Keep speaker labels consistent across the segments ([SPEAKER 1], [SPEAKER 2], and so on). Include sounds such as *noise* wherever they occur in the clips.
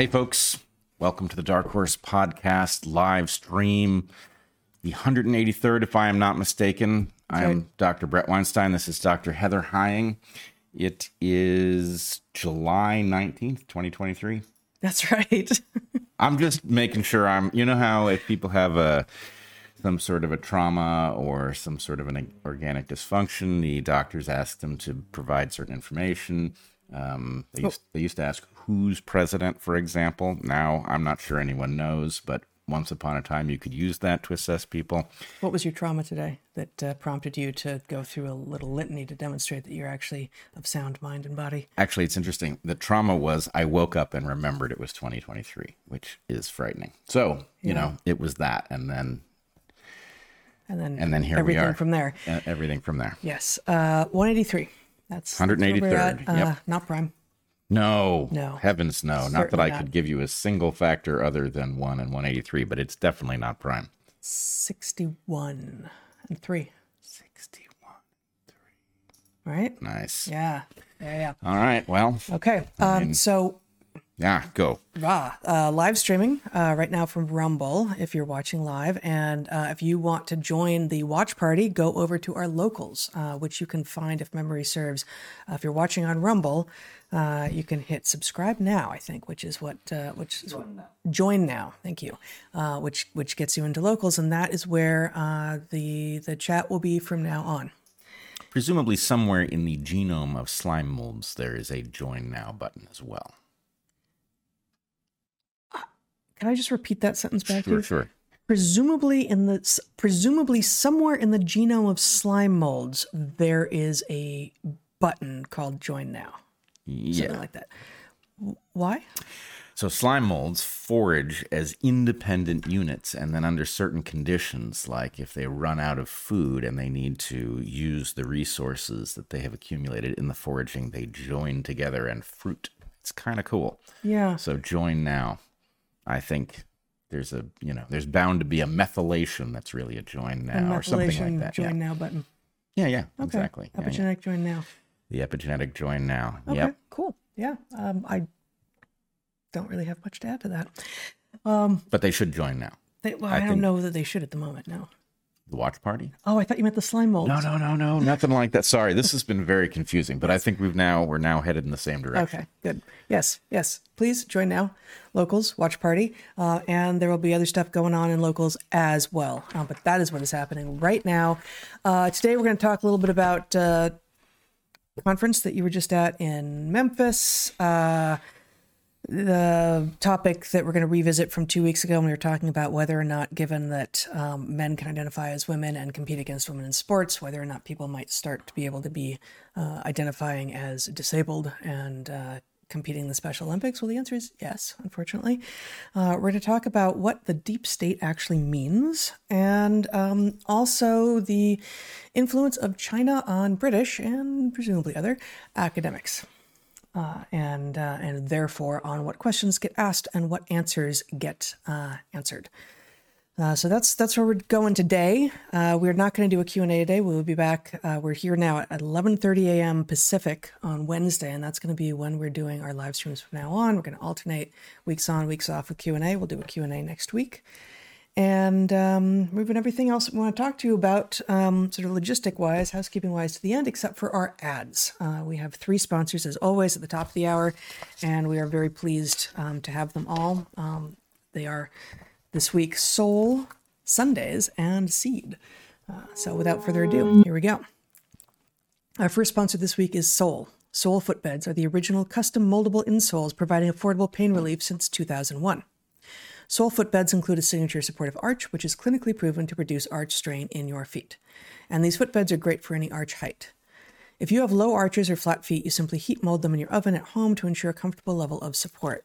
[SPEAKER 1] Hey, folks. Welcome to the Dark Horse Podcast live stream, the 183rd, if I am not mistaken. I am Dr. Bret Weinstein. This is Dr. Heather Heying. It is July 19th, 2023.
[SPEAKER 2] That's right. *laughs*
[SPEAKER 1] I'm just making sure I'm, you know, how if people have a, some sort of a trauma or some sort of an organic dysfunction, the doctors ask them to provide certain information. Um, they, used, they used to ask who's president, for example. Now, I'm not sure anyone knows, but once upon a time, you could use that to assess people.
[SPEAKER 2] what was your trauma today that uh, prompted you to go through a little litany to demonstrate that you're actually of sound mind and body?
[SPEAKER 1] Actually, it's interesting. The trauma was I woke up and remembered it was 2023, which is frightening. So, you know, it was that. And then,
[SPEAKER 2] And then,
[SPEAKER 1] and then here
[SPEAKER 2] everything
[SPEAKER 1] we are.
[SPEAKER 2] from there.
[SPEAKER 1] Uh, everything from there.
[SPEAKER 2] Yes. Uh, 183. That's that's where
[SPEAKER 1] 183rd,
[SPEAKER 2] at. Uh,
[SPEAKER 1] yep.
[SPEAKER 2] Not prime.
[SPEAKER 1] No,
[SPEAKER 2] No.
[SPEAKER 1] heavens no. not that I
[SPEAKER 2] not.
[SPEAKER 1] could give you a single factor other than one and 183, but it's definitely not prime.
[SPEAKER 2] 61 and 3.
[SPEAKER 1] 61. 3.
[SPEAKER 2] Right?
[SPEAKER 1] Nice.
[SPEAKER 2] Yeah. Yeah, yeah.
[SPEAKER 1] All right. Well,
[SPEAKER 2] Okay. Um, so
[SPEAKER 1] yeah, go.
[SPEAKER 2] Rah, uh, live streaming uh, right now from Rumble if you're watching live. And uh, if you want to join the watch party, go over to our locals, uh, which you can find if memory serves. Uh, if you're watching on Rumble, uh, you can hit subscribe now, I think, which is what, uh, which is what, join now. Thank you. Uh, which, which gets you into locals. And that is where uh, the, the chat will be from now on.
[SPEAKER 1] Presumably, somewhere in the genome of slime molds, there is a join now button as well.
[SPEAKER 2] Can I just repeat that sentence back to
[SPEAKER 1] Sure,
[SPEAKER 2] you?
[SPEAKER 1] sure.
[SPEAKER 2] presumably in the presumably somewhere in the genome of slime molds there is a button called join now something
[SPEAKER 1] Yeah.
[SPEAKER 2] like that why
[SPEAKER 1] So slime molds forage as independent units, and then under certain conditions, like if they run out of food and they need to use the resources that they have accumulated in the foraging, they join together and fruit. It's kind of cool.
[SPEAKER 2] yeah
[SPEAKER 1] So join now. I think there's a you know there's bound to be a methylation that's really a join
[SPEAKER 2] a
[SPEAKER 1] now or something like that.
[SPEAKER 2] join
[SPEAKER 1] yeah.
[SPEAKER 2] now button
[SPEAKER 1] yeah, yeah,
[SPEAKER 2] okay
[SPEAKER 1] exactly. Yeah, yeah.
[SPEAKER 2] epigenetic join now
[SPEAKER 1] The epigenetic join now.
[SPEAKER 2] okay
[SPEAKER 1] Yep.
[SPEAKER 2] cool yeah um, i don't really have much to add to that um
[SPEAKER 1] But they should join now.
[SPEAKER 2] they, well,
[SPEAKER 1] I
[SPEAKER 2] i, don't know that they should at the moment no
[SPEAKER 1] The watch party.
[SPEAKER 2] oh i thought you meant the slime mold.
[SPEAKER 1] No, no, no, no, nothing like that. Sorry, this has been very confusing, but I think we've now we're now headed in the same direction.
[SPEAKER 2] Okay, good. Yes, yes. Please join now, locals watch party, uh, and there will be other stuff going on in locals as well. Uh, but that is what is happening right now. Uh, today we're going to talk a little bit about uh, conference that you were just at in Memphis. Uh, the topic that we're going to revisit from two weeks ago when we were talking about whether or not, given that um, men can identify as women and compete against women in sports, whether or not people might start to be able to be uh, identifying as disabled and uh, competing in the Special Olympics? Well, the answer is yes, unfortunately. Uh, we're going to talk about what the deep state actually means and um, also the influence of China on British and presumably other academics uh, and uh, and therefore on what questions get asked and what answers get uh, answered. Uh, so that's that's where we're going today. Uh, we're not going to do a Q&A today. We will be back. Uh, we're here now at 11:30 a.m. Pacific on Wednesday, and that's going to be when we're doing our live streams from now on. We're going to alternate weeks on, weeks off with Q&A. We'll do a Q&A next week. And um, moving everything else we want to talk to you about, um, sort of logistic wise, housekeeping wise, to the end, except for our ads. Uh, we have three sponsors, as always, at the top of the hour, and we are very pleased um, to have them all. Um, they are this week Sole, Sundays, and Seed. Uh, so without further ado, here we go. Our first sponsor this week is Sole. Sole footbeds are the original custom moldable insoles providing affordable pain relief since 2001. Soul footbeds include a signature supportive arch, which is clinically proven to reduce arch strain in your feet. And these footbeds are great for any arch height. If you have low arches or flat feet, you simply heat mold them in your oven at home to ensure a comfortable level of support.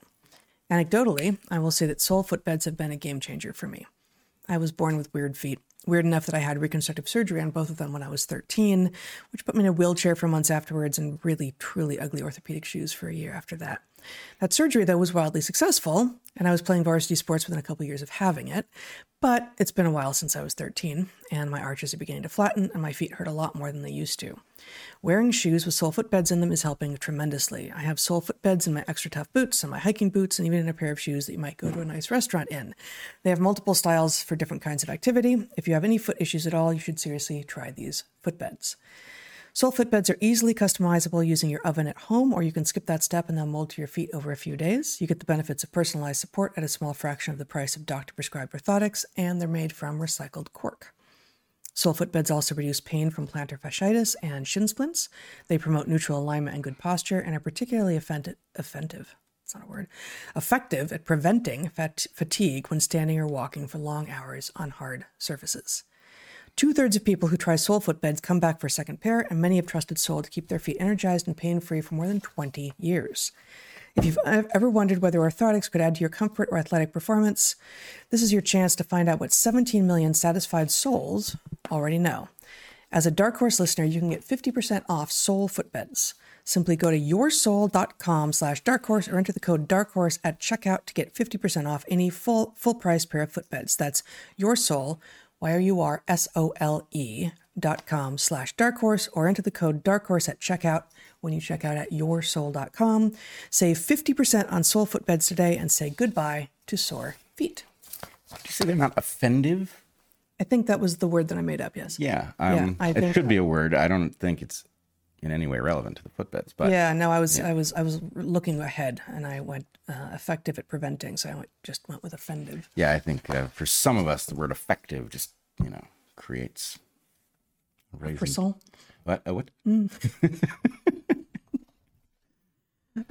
[SPEAKER 2] Anecdotally, I will say that sole footbeds have been a game changer for me. I was born with weird feet, weird enough that I had reconstructive surgery on both of them when I was 13, which put me in a wheelchair for months afterwards and really, truly ugly orthopedic shoes for a year after that. That surgery, though, was wildly successful, and I was playing varsity sports within a couple years of having it. But it's been a while since I was 13, and my arches are beginning to flatten, and my feet hurt a lot more than they used to. Wearing shoes with sole footbeds in them is helping tremendously. I have sole footbeds in my extra tough boots and my hiking boots, and even in a pair of shoes that you might go to a nice restaurant in. They have multiple styles for different kinds of activity. If you have any foot issues at all, you should seriously try these footbeds. Sole footbeds are easily customizable using your oven at home, or you can skip that step and they'll mold to your feet over a few days. You get the benefits of personalized support at a small fraction of the price of doctor prescribed orthotics, and they're made from recycled cork. Sole footbeds also reduce pain from plantar fasciitis and shin splints. They promote neutral alignment and good posture, and are particularly offensive. It's not a word. Effective at preventing fat- fatigue when standing or walking for long hours on hard surfaces. Two thirds of people who try sole footbeds come back for a second pair, and many have trusted Sole to keep their feet energized and pain free for more than 20 years. If you've ever wondered whether orthotics could add to your comfort or athletic performance, this is your chance to find out what 17 million satisfied souls already know. As a Dark Horse listener, you can get 50% off Sole footbeds. Simply go to yoursole.com slash darkhorse or enter the code darkhorse at checkout to get 50% off any full full price pair of footbeds. That's your sole Y-O-U-R-S-O-L-E dot com slash dark horse or enter the code dark horse at checkout when you check out at yoursole.com. Save 50% on sole footbeds today and say goodbye to sore feet.
[SPEAKER 1] Did you say they're not offensive?
[SPEAKER 2] I think that was the word that I made up, yes.
[SPEAKER 1] Yeah, um,
[SPEAKER 2] I
[SPEAKER 1] it should be a word. I don't think it's in any way relevant to the footbeds, but
[SPEAKER 2] Yeah, no, I was I was I was looking ahead and I went uh, effective at preventing, so I went, just went with offensive.
[SPEAKER 1] yeah, I think uh, for some of us, the word effective just you know creates raising.
[SPEAKER 2] For soul.
[SPEAKER 1] What? Uh, what?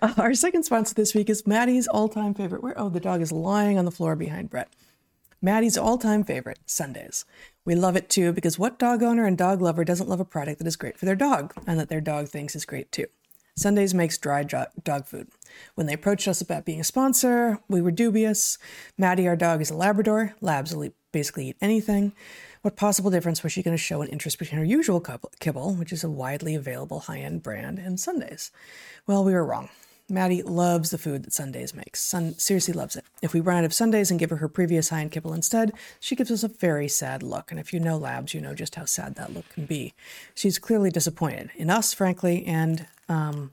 [SPEAKER 2] Uh, *laughs* our second sponsor this week is Maddie's all-time favorite. Where oh, the dog is lying on the floor behind Bret. Maddie's all-time favorite, Sundays. We love it too because what dog owner and dog lover doesn't love a product that is great for their dog and that their dog thinks is great too? Sundays makes dry dog food. When they approached us about being a sponsor, we were dubious. Maddie, our dog, is a Labrador. Labs will basically eat anything. What possible difference was she going to show an interest between her usual kibble, which is a widely available high end brand, and Sundays? Well, we were wrong. Maddie loves the food that Sundays makes. Sun seriously loves it. If we run out of Sundays and give her her previous high end kibble instead, she gives us a very sad look. And if you know Labs, you know just how sad that look can be. She's clearly disappointed in us, frankly, and um,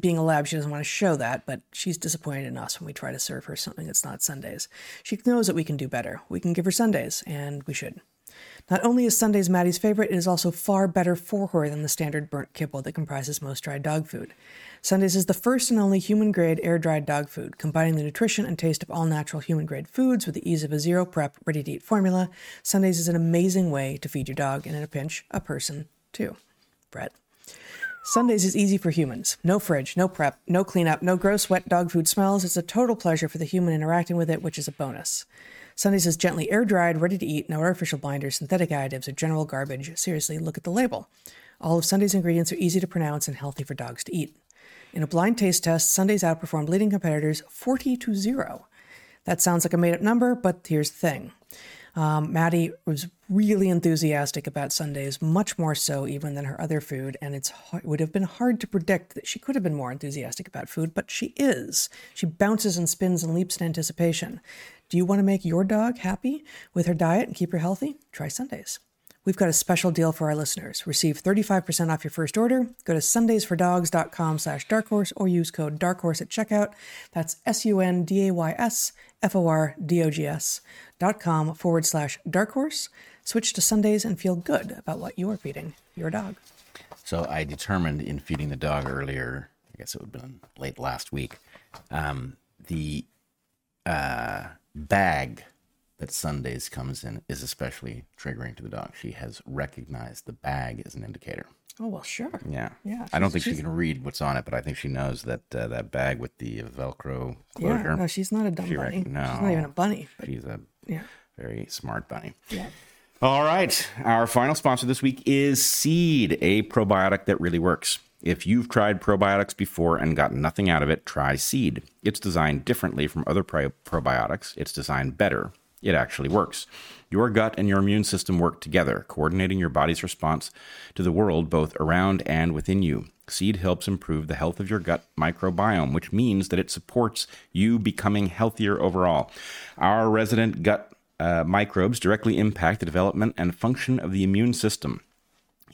[SPEAKER 2] being a lab, she doesn't want to show that, but she's disappointed in us when we try to serve her something that's not Sundays. She knows that we can do better. We can give her Sundays, and we should. Not only is Sundays Maddie's favorite, it is also far better for her than the standard burnt kibble that comprises most dry dog food. Sundays is the first and only human grade air dried dog food, combining the nutrition and taste of all natural human grade foods with the ease of a zero prep, ready to eat formula. Sundays is an amazing way to feed your dog, and in a pinch, a person too. Bret. Sundays is easy for humans. No fridge, no prep, no cleanup, no gross wet dog food smells. It's a total pleasure for the human interacting with it, which is a bonus. Sundays is gently air dried, ready to eat, no artificial binders, synthetic additives, or general garbage. Seriously, look at the label. All of Sunday's ingredients are easy to pronounce and healthy for dogs to eat. In a blind taste test, Sundays outperformed leading competitors 40 to 0. That sounds like a made up number, but here's the thing. Um, Maddie was really enthusiastic about Sundays, much more so even than her other food, and it's it would have been hard to predict that she could have been more enthusiastic about food, but she is. She bounces and spins and leaps in anticipation. Do you want to make your dog happy with her diet and keep her healthy? Try Sundays. We've got a special deal for our listeners. Receive 35% off your first order. Go to sundaysfordogs.com slash darkhorse or use code darkhorse at checkout. That's S-U-N-D-A-Y-S F-O-R-D-O-G-S dot com forward slash darkhorse. Switch to Sundays and feel good about what you are feeding your dog.
[SPEAKER 1] So I determined in feeding the dog earlier, I guess it would have been late last week, um, the uh, bag that Sundays comes in is especially triggering to the dog. She has recognized the bag as an indicator.
[SPEAKER 2] Oh, well, sure.
[SPEAKER 1] Yeah.
[SPEAKER 2] Yeah,
[SPEAKER 1] I don't think she can read what's on it, but I think she knows that uh, that bag with the Velcro
[SPEAKER 2] Yeah,
[SPEAKER 1] closure.
[SPEAKER 2] no, she's not a dumb
[SPEAKER 1] She
[SPEAKER 2] bunny.
[SPEAKER 1] reckon-
[SPEAKER 2] She's not even a bunny.
[SPEAKER 1] She's a
[SPEAKER 2] yeah,
[SPEAKER 1] very smart bunny.
[SPEAKER 2] yeah.
[SPEAKER 1] All right. Our final sponsor this week is Seed, a probiotic that really works. If you've tried probiotics before and got nothing out of it, try Seed. It's designed differently from other pro- probiotics, it's designed better. It actually works. Your gut and your immune system work together, coordinating your body's response to the world both around and within you. Seed helps improve the health of your gut microbiome, which means that it supports you becoming healthier overall. Our resident gut uh, microbes directly impact the development and function of the immune system.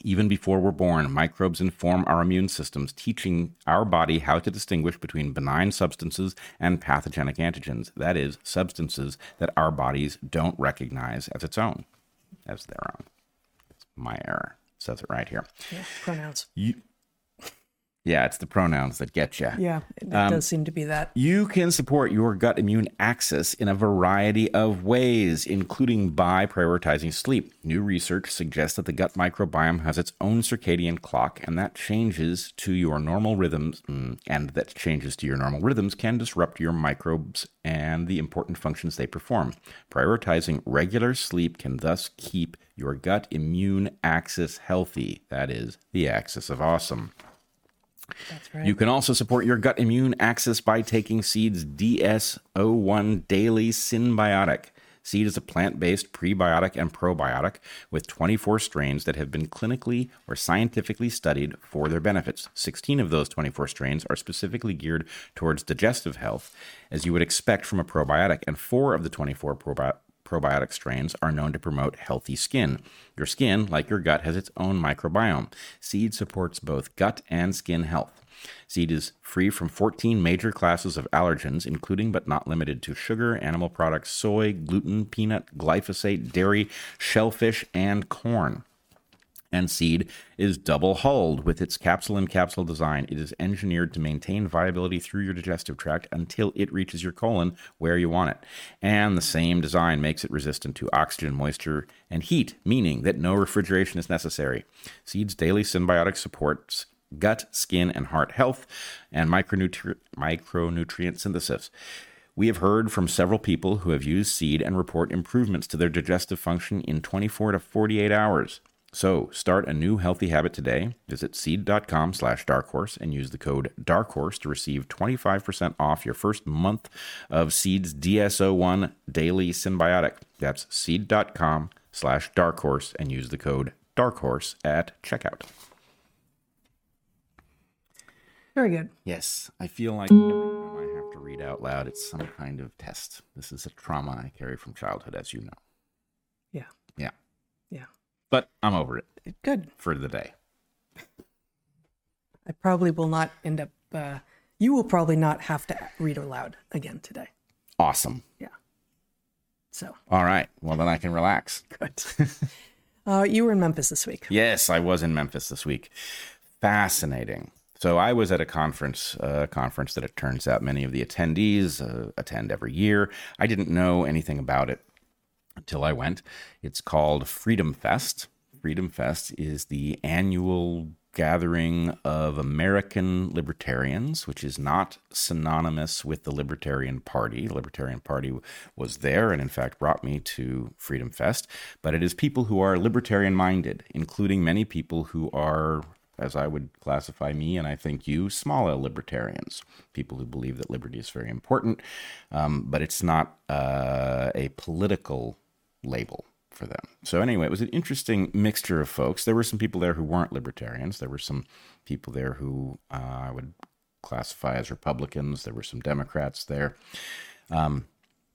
[SPEAKER 1] Even before we're born, microbes inform our immune systems, teaching our body how to distinguish between benign substances and pathogenic antigens. That is, substances that our bodies don't recognize as its own, as their own. It's my error. It says it right here.
[SPEAKER 2] Yeah, pronouns.
[SPEAKER 1] You, yeah, it's the pronouns that get you.
[SPEAKER 2] Yeah, it
[SPEAKER 1] Um,
[SPEAKER 2] does seem to be that.
[SPEAKER 1] You can support your gut immune axis in a variety of ways, including by prioritizing sleep. New research suggests that the gut microbiome has its own circadian clock, and that changes to your normal rhythms, mm, and that changes to your normal rhythms can disrupt your microbes and the important functions they perform. Prioritizing regular sleep can thus keep your gut immune axis healthy. That is the axis of awesome.
[SPEAKER 2] That's right.
[SPEAKER 1] You can also support your gut immune axis by taking Seed's DS01 Daily Synbiotic. Seed is a plant based prebiotic and probiotic with 24 strains that have been clinically or scientifically studied for their benefits. 16 of those 24 strains are specifically geared towards digestive health, as you would expect from a probiotic, and four of the 24 probiotic probiotic strains are known to promote healthy skin. Your skin, like your gut, has its own microbiome. Seed supports both gut and skin health. Seed is free from 14 major classes of allergens, including but not limited to sugar, animal products, soy, gluten, peanut, glyphosate, dairy, shellfish, and corn and seed is double hulled with its capsule in capsule design. It is engineered to maintain viability through your digestive tract until it reaches your colon where you want it. And the same design makes it resistant to oxygen, moisture, and heat, meaning that no refrigeration is necessary. Seed's daily synbiotic supports gut, skin, and heart health and micronutri- micronutrient synthesis. We have heard from several people who have used seed and report improvements to their digestive function in 24 to 48 hours. So start a new healthy habit today. Visit seed.com slash darkhorse and use the code darkhorse to receive 25% off your first month of Seed's DS01 Daily Synbiotic. That's seed.com slash darkhorse and use the code darkhorse at checkout.
[SPEAKER 2] Very good.
[SPEAKER 1] Yes, I feel like every time I have to read out loud, it's some kind of test. This is a trauma I carry from childhood, as you know.
[SPEAKER 2] Yeah.
[SPEAKER 1] Yeah. But I'm over it
[SPEAKER 2] Good.
[SPEAKER 1] for the day.
[SPEAKER 2] I probably will not end up. Uh, you will probably not have to read aloud again today.
[SPEAKER 1] Awesome.
[SPEAKER 2] Yeah. So
[SPEAKER 1] All right. Well, then I can relax.
[SPEAKER 2] good. *laughs* uh, you were in Memphis this week.
[SPEAKER 1] Yes, I was in Memphis this week. Fascinating. So I was at a conference, a conference that it turns out many of the attendees uh, attend every year. I didn't know anything about it until I went. It's called Freedom Fest. Freedom Fest is the annual gathering of American libertarians, which is not synonymous with the Libertarian Party. The Libertarian Party was there and, in fact, brought me to Freedom Fest, but it is people who are libertarian minded, including many people who are as I would classify me, and I think you, small L libertarians, people who believe that liberty is very important, um, but it's not uh, a political label for them. So, anyway, it was an interesting mixture of folks. There were some people there who weren't libertarians, there were some people there who uh, I would classify as Republicans, there were some Democrats there. Um,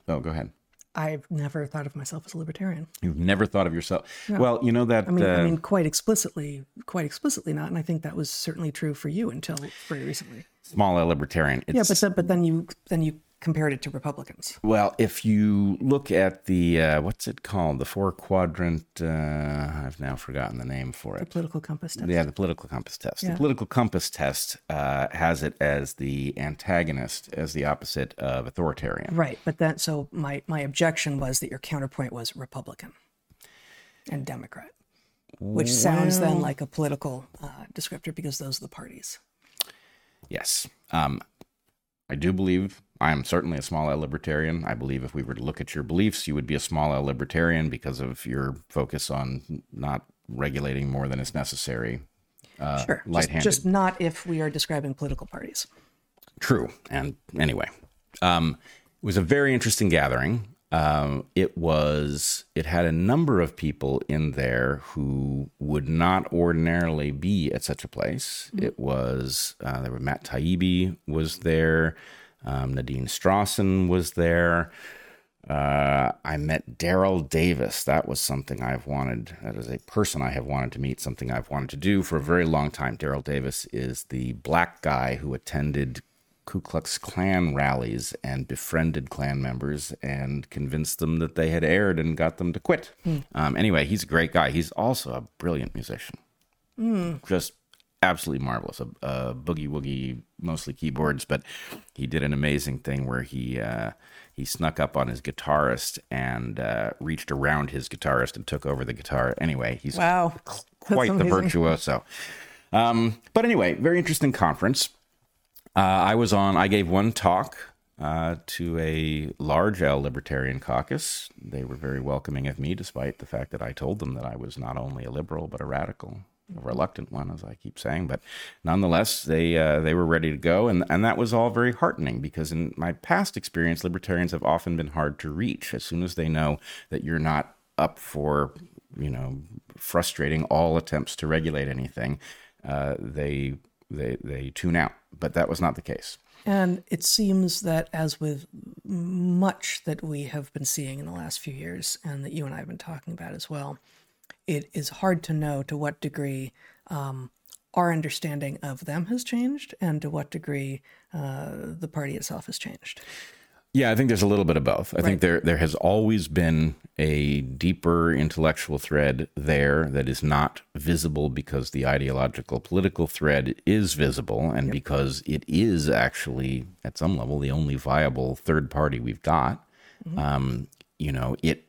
[SPEAKER 1] oh, go ahead.
[SPEAKER 2] I've never thought of myself as a libertarian.
[SPEAKER 1] You've never thought of yourself. Well, you know that.
[SPEAKER 2] I mean,
[SPEAKER 1] uh,
[SPEAKER 2] I mean, quite explicitly, quite explicitly not. And I think that was certainly true for you until very recently.
[SPEAKER 1] small L libertarian. It's,
[SPEAKER 2] Yeah, but then, but then you then you compared it to Republicans.
[SPEAKER 1] Well, if you look at the uh, what's it called, the four quadrant, uh, I've now forgotten the name for it.
[SPEAKER 2] The political compass test.
[SPEAKER 1] Yeah, the political compass test.
[SPEAKER 2] Yeah.
[SPEAKER 1] The political compass test uh, has it as the antagonist, as the opposite of authoritarian.
[SPEAKER 2] Right, but then so my my objection was that your counterpoint was Republican and Democrat, which sounds then like a political uh, descriptor because those are the parties.
[SPEAKER 1] Yes. Um, I do believe I am certainly a small L libertarian. I believe if we were to look at your beliefs, you would be a small L libertarian because of your focus on not regulating more than is necessary. Uh,
[SPEAKER 2] Sure, just,
[SPEAKER 1] light-handed.
[SPEAKER 2] just not if we are describing political parties.
[SPEAKER 1] True. And anyway, um, it was a very interesting gathering. um, it was it had a number of people in there who would not ordinarily be at such a place. It was uh, there were Matt Taibbi was there, um, Nadine Strossen was there. Uh, I met Daryl Davis. That was something I've wanted. That is a person I have wanted to meet. Something I've wanted to do for a very long time. Daryl Davis is the black guy who attended Ku Klux Klan rallies and befriended Klan members and convinced them that they had erred and got them to quit. Um, anyway, he's a great guy. He's also a brilliant musician. Just absolutely marvelous. A, a boogie woogie, mostly keyboards, but he did an amazing thing where he uh, he snuck up on his guitarist and uh, reached around his guitarist and took over the guitar. Anyway, he's
[SPEAKER 2] Wow.
[SPEAKER 1] quite the virtuoso. Um, but anyway, very interesting conference. Uh, I was on. I gave one talk uh, to a large L libertarian caucus. They were very welcoming of me, despite the fact that I told them that I was not only a liberal but a radical, a reluctant one, as I keep saying. But nonetheless, they uh, they were ready to go, and and that was all very heartening because in my past experience, libertarians have often been hard to reach. As soon as they know that you're not up for you know frustrating all attempts to regulate anything, uh, they they they tune out. But that was not the case.
[SPEAKER 2] And it seems that, as with much that we have been seeing in the last few years, and that you and I have been talking about as well, it is hard to know to what degree um, our understanding of them has changed and to what degree uh, the party itself has changed.
[SPEAKER 1] Yeah, I think there's a little bit of both. I think there there has always been a deeper intellectual thread there that is not visible because the ideological political thread is visible and because it is actually at some level the only viable third party we've got. Um, you know, it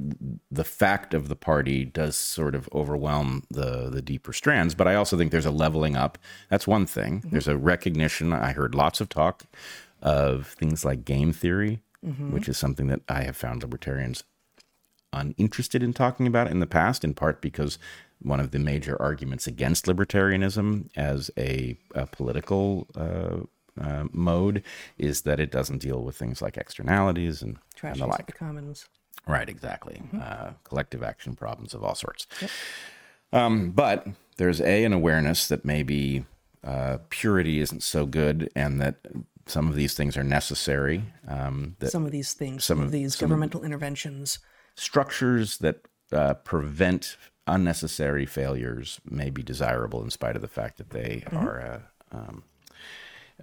[SPEAKER 1] the fact of the party does sort of overwhelm the the deeper strands, but I also think there's a leveling up. That's one thing. There's a recognition. I heard lots of talk of things like game theory, which is something that I have found libertarians uninterested in talking about in the past, in part because one of the major arguments against libertarianism as a, a political uh, uh, mode is that it doesn't deal with things like externalities and,
[SPEAKER 2] Trash
[SPEAKER 1] and the like.
[SPEAKER 2] the commons.
[SPEAKER 1] Right, exactly. Uh, collective action problems of all sorts. Um, but there's a an awareness that maybe uh, purity isn't so good, and that some of these things are necessary. Um, that
[SPEAKER 2] Some of these things, some, of these governmental interventions.
[SPEAKER 1] structures that uh, prevent unnecessary failures may be desirable, in spite of the fact that they are uh, um,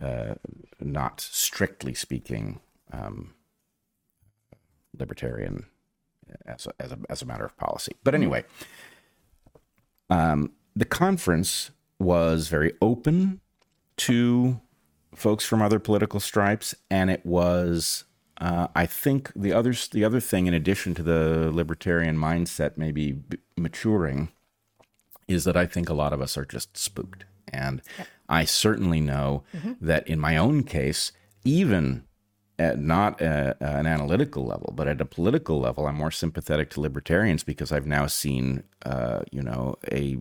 [SPEAKER 1] uh, not strictly speaking um, libertarian as a, as a as a matter of policy. But anyway, um, the conference was very open to folks from other political stripes, and it was. Uh, I think the others, the other thing, in addition to the libertarian mindset maybe b- maturing, is that I think a lot of us are just spooked, and I certainly know that in my own case, even at not at an analytical level, but at a political level, I'm more sympathetic to libertarians because I've now seen, uh, you know, a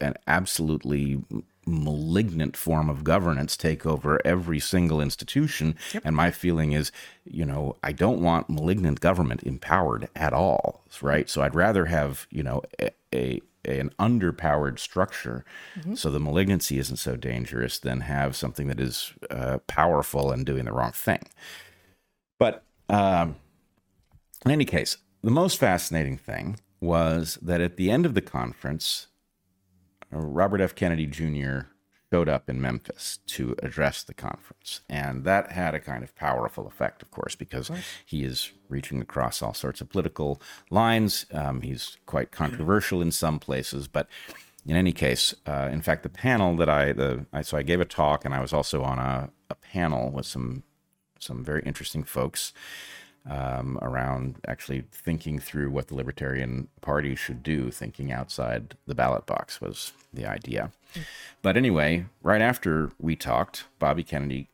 [SPEAKER 1] an absolutely malignant form of governance take over every single institution. And my feeling is, you know, I don't want malignant government empowered at all, right? So I'd rather have, you know, a, a an underpowered structure so the malignancy isn't so dangerous than have something that is uh, powerful and doing the wrong thing. But um, in any case, the most fascinating thing was that at the end of the conference, uh, Robert F. Kennedy Jr. showed up in Memphis to address the conference. And that had a kind of powerful effect, of course, because he is reaching across all sorts of political lines. Um, he's quite controversial in some places, but in any case, uh, in fact, the panel that I, the, I, so I gave a talk and I was also on a, a panel with some, some very interesting folks um, around actually thinking through what the Libertarian Party should do, thinking outside the ballot box was the idea. But anyway, right after we talked, Bobby Kennedy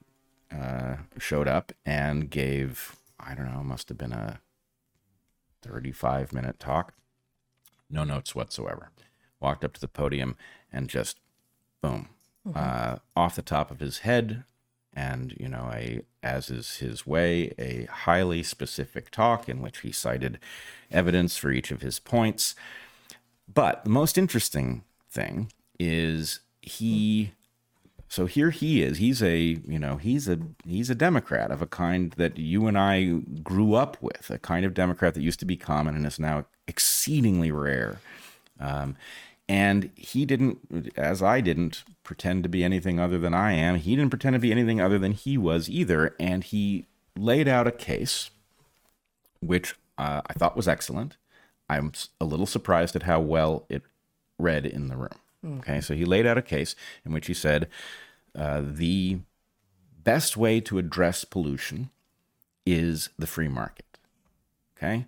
[SPEAKER 1] uh, showed up and gave, I don't know, must have been a 35 minute talk, no notes whatsoever. Walked up to the podium and just boom, uh, off the top of his head and you know, a as is his way, a highly specific talk in which he cited evidence for each of his points. But the most interesting thing is he so here he is he's a you know he's a he's a democrat of a kind that you and i grew up with a kind of democrat that used to be common and is now exceedingly rare um, and he didn't as i didn't pretend to be anything other than i am. He didn't pretend to be anything other than he was either. And he laid out a case which uh, i thought was excellent. I'm a little surprised at how well it read in the room. Okay, so he laid out a case in which he said uh, the best way to address pollution is the free market. Okay.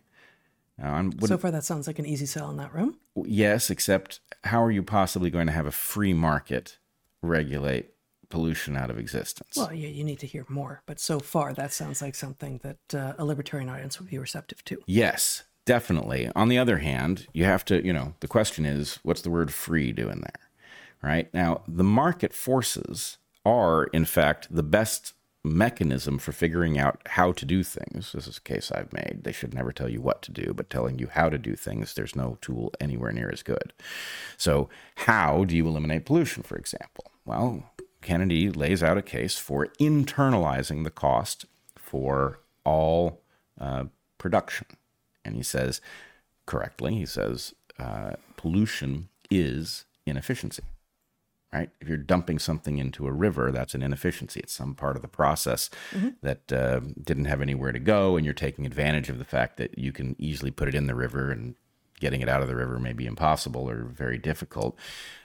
[SPEAKER 2] Now, I'm, so far, that sounds like an easy sell in that room.
[SPEAKER 1] Yes, except how are you possibly going to have a free market regulate pollution out of existence?
[SPEAKER 2] Well, yeah, you need to hear more. But so far, that sounds like something that uh, a libertarian audience would be receptive to.
[SPEAKER 1] Yes, definitely. On the other hand, you have to, you know, the question is, what's the word free doing there? Right now, the market forces are, in fact, the best mechanism for figuring out how to do things. This is a case I've made. They should never tell you what to do, but telling you how to do things, there's no tool anywhere near as good. So, how do you eliminate pollution, for example? Well, Kennedy lays out a case for internalizing the cost for all uh, production. And he says, correctly, he says, uh, pollution is inefficiency right? If you're dumping something into a river, that's an inefficiency. It's some part of the process mm-hmm. that uh, didn't have anywhere to go, and you're taking advantage of the fact that you can easily put it in the river, and getting it out of the river may be impossible or very difficult.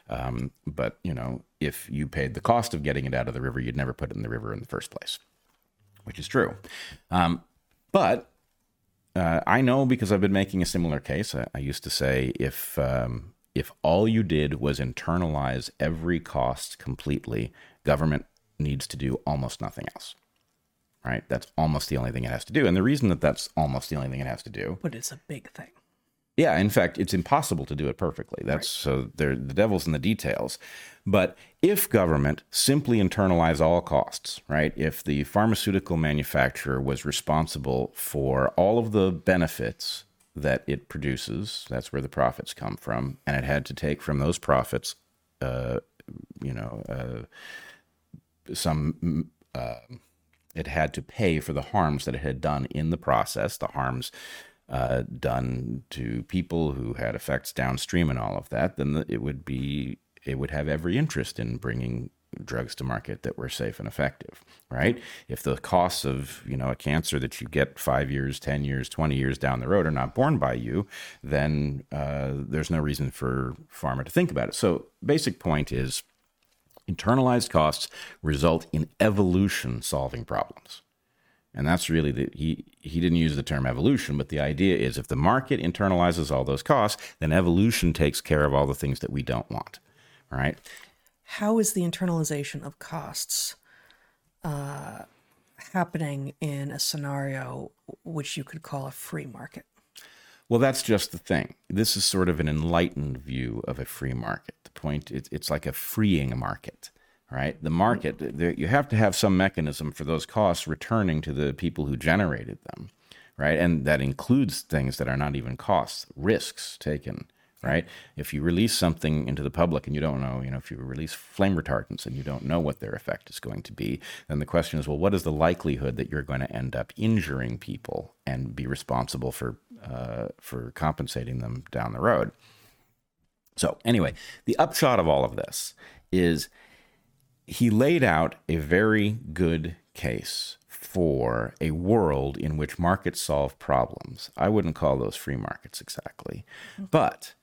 [SPEAKER 1] Um, but you know, if you paid the cost of getting it out of the river, you'd never put it in the river in the first place, which is true. Um, but uh, I know because I've been making a similar case. I, I used to say if um, if all you did was internalize every cost completely, government needs to do almost nothing else. Right? That's almost the only thing it has to do. And the reason that that's almost the only thing it has to do.
[SPEAKER 2] But it's a big thing.
[SPEAKER 1] Yeah, in fact, it's impossible to do it perfectly. That's right. so the devil's in the details. But if government simply internalize all costs, right? If the pharmaceutical manufacturer was responsible for all of the benefits that it produces. That's where the profits come from, and it had to take from those profits, uh, you know, uh, some. Uh, it had to pay for the harms that it had done in the process, the harms uh, done to people who had effects downstream and all of that. Then it would be it would have every interest in bringing drugs to market that were safe and effective, right? If the costs of, you know, a cancer that you get five years, 10 years, 20 years down the road are not borne by you, then uh, there's no reason for pharma to think about it. So, basic point is internalized costs result in evolution solving problems. And that's really the he he didn't use the term evolution, but the idea is if the market internalizes all those costs, then evolution takes care of all the things that we don't want. Right?
[SPEAKER 2] How is the internalization of costs uh, happening in a scenario which you could call a free market?
[SPEAKER 1] Well, that's just the thing. This is sort of an enlightened view of a free market. The point it, it's like a freeing market, right? The market you have to have some mechanism for those costs returning to the people who generated them, right? And that includes things that are not even costs, risks taken, right? If you release something into the public and you don't know, you know, if you release flame retardants and you don't know what their effect is going to be, then the question is, well, what is the likelihood that you're going to end up injuring people and be responsible for uh, for compensating them down the road? So anyway, the upshot of all of this is he laid out a very good case for a world in which markets solve problems. I wouldn't call those free markets exactly, but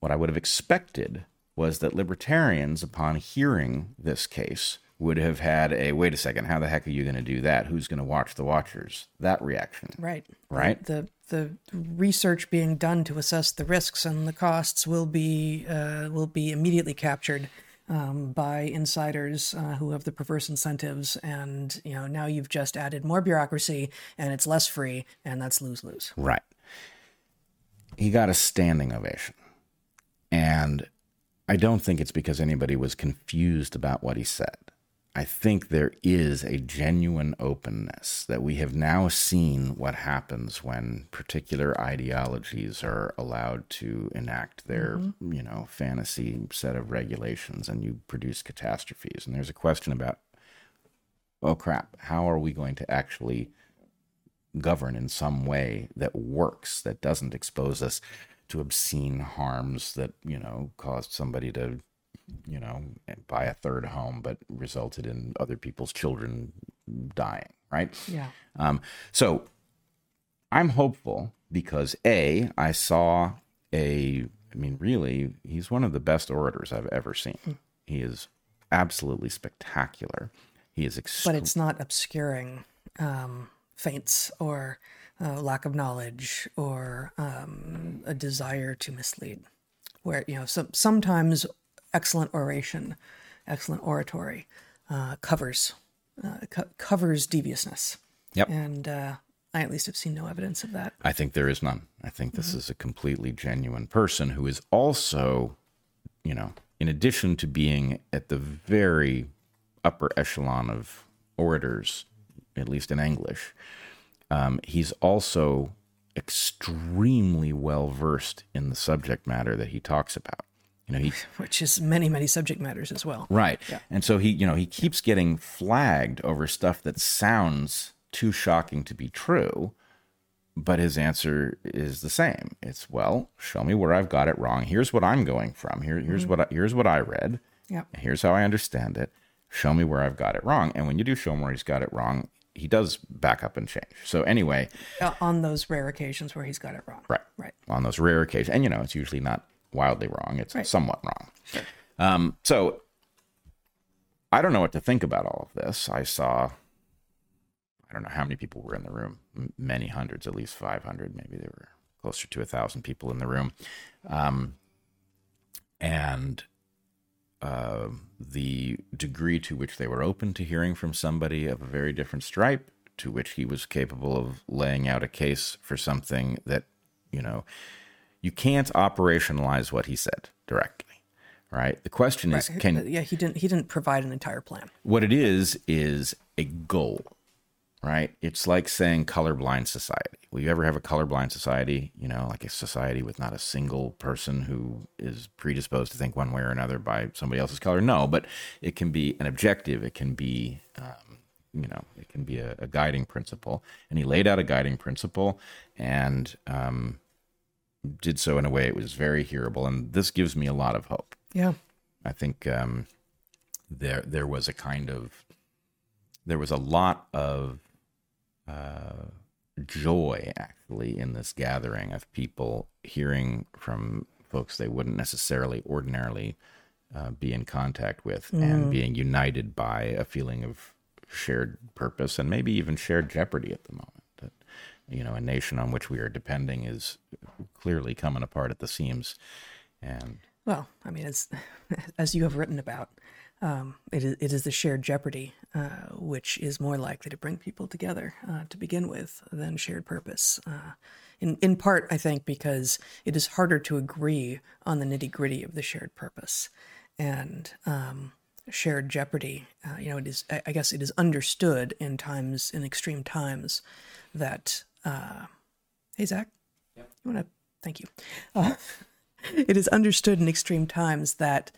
[SPEAKER 1] what I would have expected was that libertarians, upon hearing this case, would have had a wait a second, how the heck are you going to do that? Who's going to watch the watchers? That reaction.
[SPEAKER 2] Right.
[SPEAKER 1] Right.
[SPEAKER 2] The the research being done to assess the risks and the costs will be uh, will be immediately captured um, by insiders uh, who have the perverse incentives, and you know now you've just added more bureaucracy and it's less free, and that's lose lose.
[SPEAKER 1] Right. He got a standing ovation. And I don't think it's because anybody was confused about what he said. I think there is a genuine openness that we have now seen what happens when particular ideologies are allowed to enact their, mm-hmm. you know, fantasy set of regulations and you produce catastrophes. And there's a question about, oh crap, how are we going to actually govern in some way that works, that doesn't expose us to obscene harms that, you know, caused somebody to you know, buy a third home, but resulted in other people's children dying, right?
[SPEAKER 2] Yeah.
[SPEAKER 1] Um, so I'm hopeful because A, I saw a, I mean, really, he's one of the best orators I've ever seen. Mm. He is absolutely spectacular. He is,
[SPEAKER 2] but it's not obscuring um, feints or uh, lack of knowledge or um, a desire to mislead. Where you know, some sometimes excellent oration, excellent oratory, uh, covers uh, co- covers deviousness.
[SPEAKER 1] Yep.
[SPEAKER 2] And uh, I at least have seen no evidence of that.
[SPEAKER 1] I think there is none. I think this mm-hmm. is a completely genuine person who is also, you know, in addition to being at the very upper echelon of orators, at least in English, um, he's also extremely well versed in the subject matter that he talks about.
[SPEAKER 2] You know, he *laughs* which is many many subject matters as well.
[SPEAKER 1] Right. Yeah. And so he, you know, he keeps getting flagged over stuff that sounds too shocking to be true, but his answer is the same. It's well, show me where I've got it wrong. Here's what I'm going from. Here here's mm-hmm. what I, here's what I read.
[SPEAKER 2] Yeah.
[SPEAKER 1] Here's how I understand it. Show me where I've got it wrong. And when you do show him where he's got it wrong, he does back up and change. So anyway,
[SPEAKER 2] uh, on those rare occasions where he's got it wrong.
[SPEAKER 1] Right.
[SPEAKER 2] Right.
[SPEAKER 1] On those rare occasions. And you know, it's usually not wildly wrong. It's right. somewhat wrong. Sure. Um, so I don't know what to think about all of this. I saw, I don't know how many people were in the room, many hundreds, at least 500. Maybe there were closer to a thousand people in the room. Um, and uh, the degree to which they were open to hearing from somebody of a very different stripe, to which he was capable of laying out a case for something that, you know, you can't operationalize what he said directly right? The question is right. can
[SPEAKER 2] yeah he didn't he didn't provide an entire plan.
[SPEAKER 1] What it is is a goal right? It's like saying colorblind society. Will you ever have a colorblind society? You know like a society with not a single person who is predisposed to think one way or another by somebody else's color? No but it can be an objective. It can be um, you know it can be a, a, guiding principle. And he laid out a guiding principle and um, did so in a way it was very hearable, and this gives me a lot of hope.
[SPEAKER 2] Yeah,
[SPEAKER 1] I think um, there there was a kind of there was a lot of uh, joy actually in this gathering of people hearing from folks they wouldn't necessarily ordinarily uh, be in contact with mm. and being united by a feeling of shared purpose and maybe even shared jeopardy at the moment That you know, a nation on which we are depending is clearly coming apart at the seams. And
[SPEAKER 2] well, I mean, as *laughs* as you have written about, um, it is it is the shared jeopardy uh, which is more likely to bring people together uh, to begin with than shared purpose. Uh, in in part, I think, because it is harder to agree on the nitty gritty of the shared purpose, and um, shared jeopardy. Uh, you know, it is. I guess it is understood in times in extreme times that uh, hey, Zach. Yep. You want to? Thank you. Uh, *laughs* it is understood in extreme times that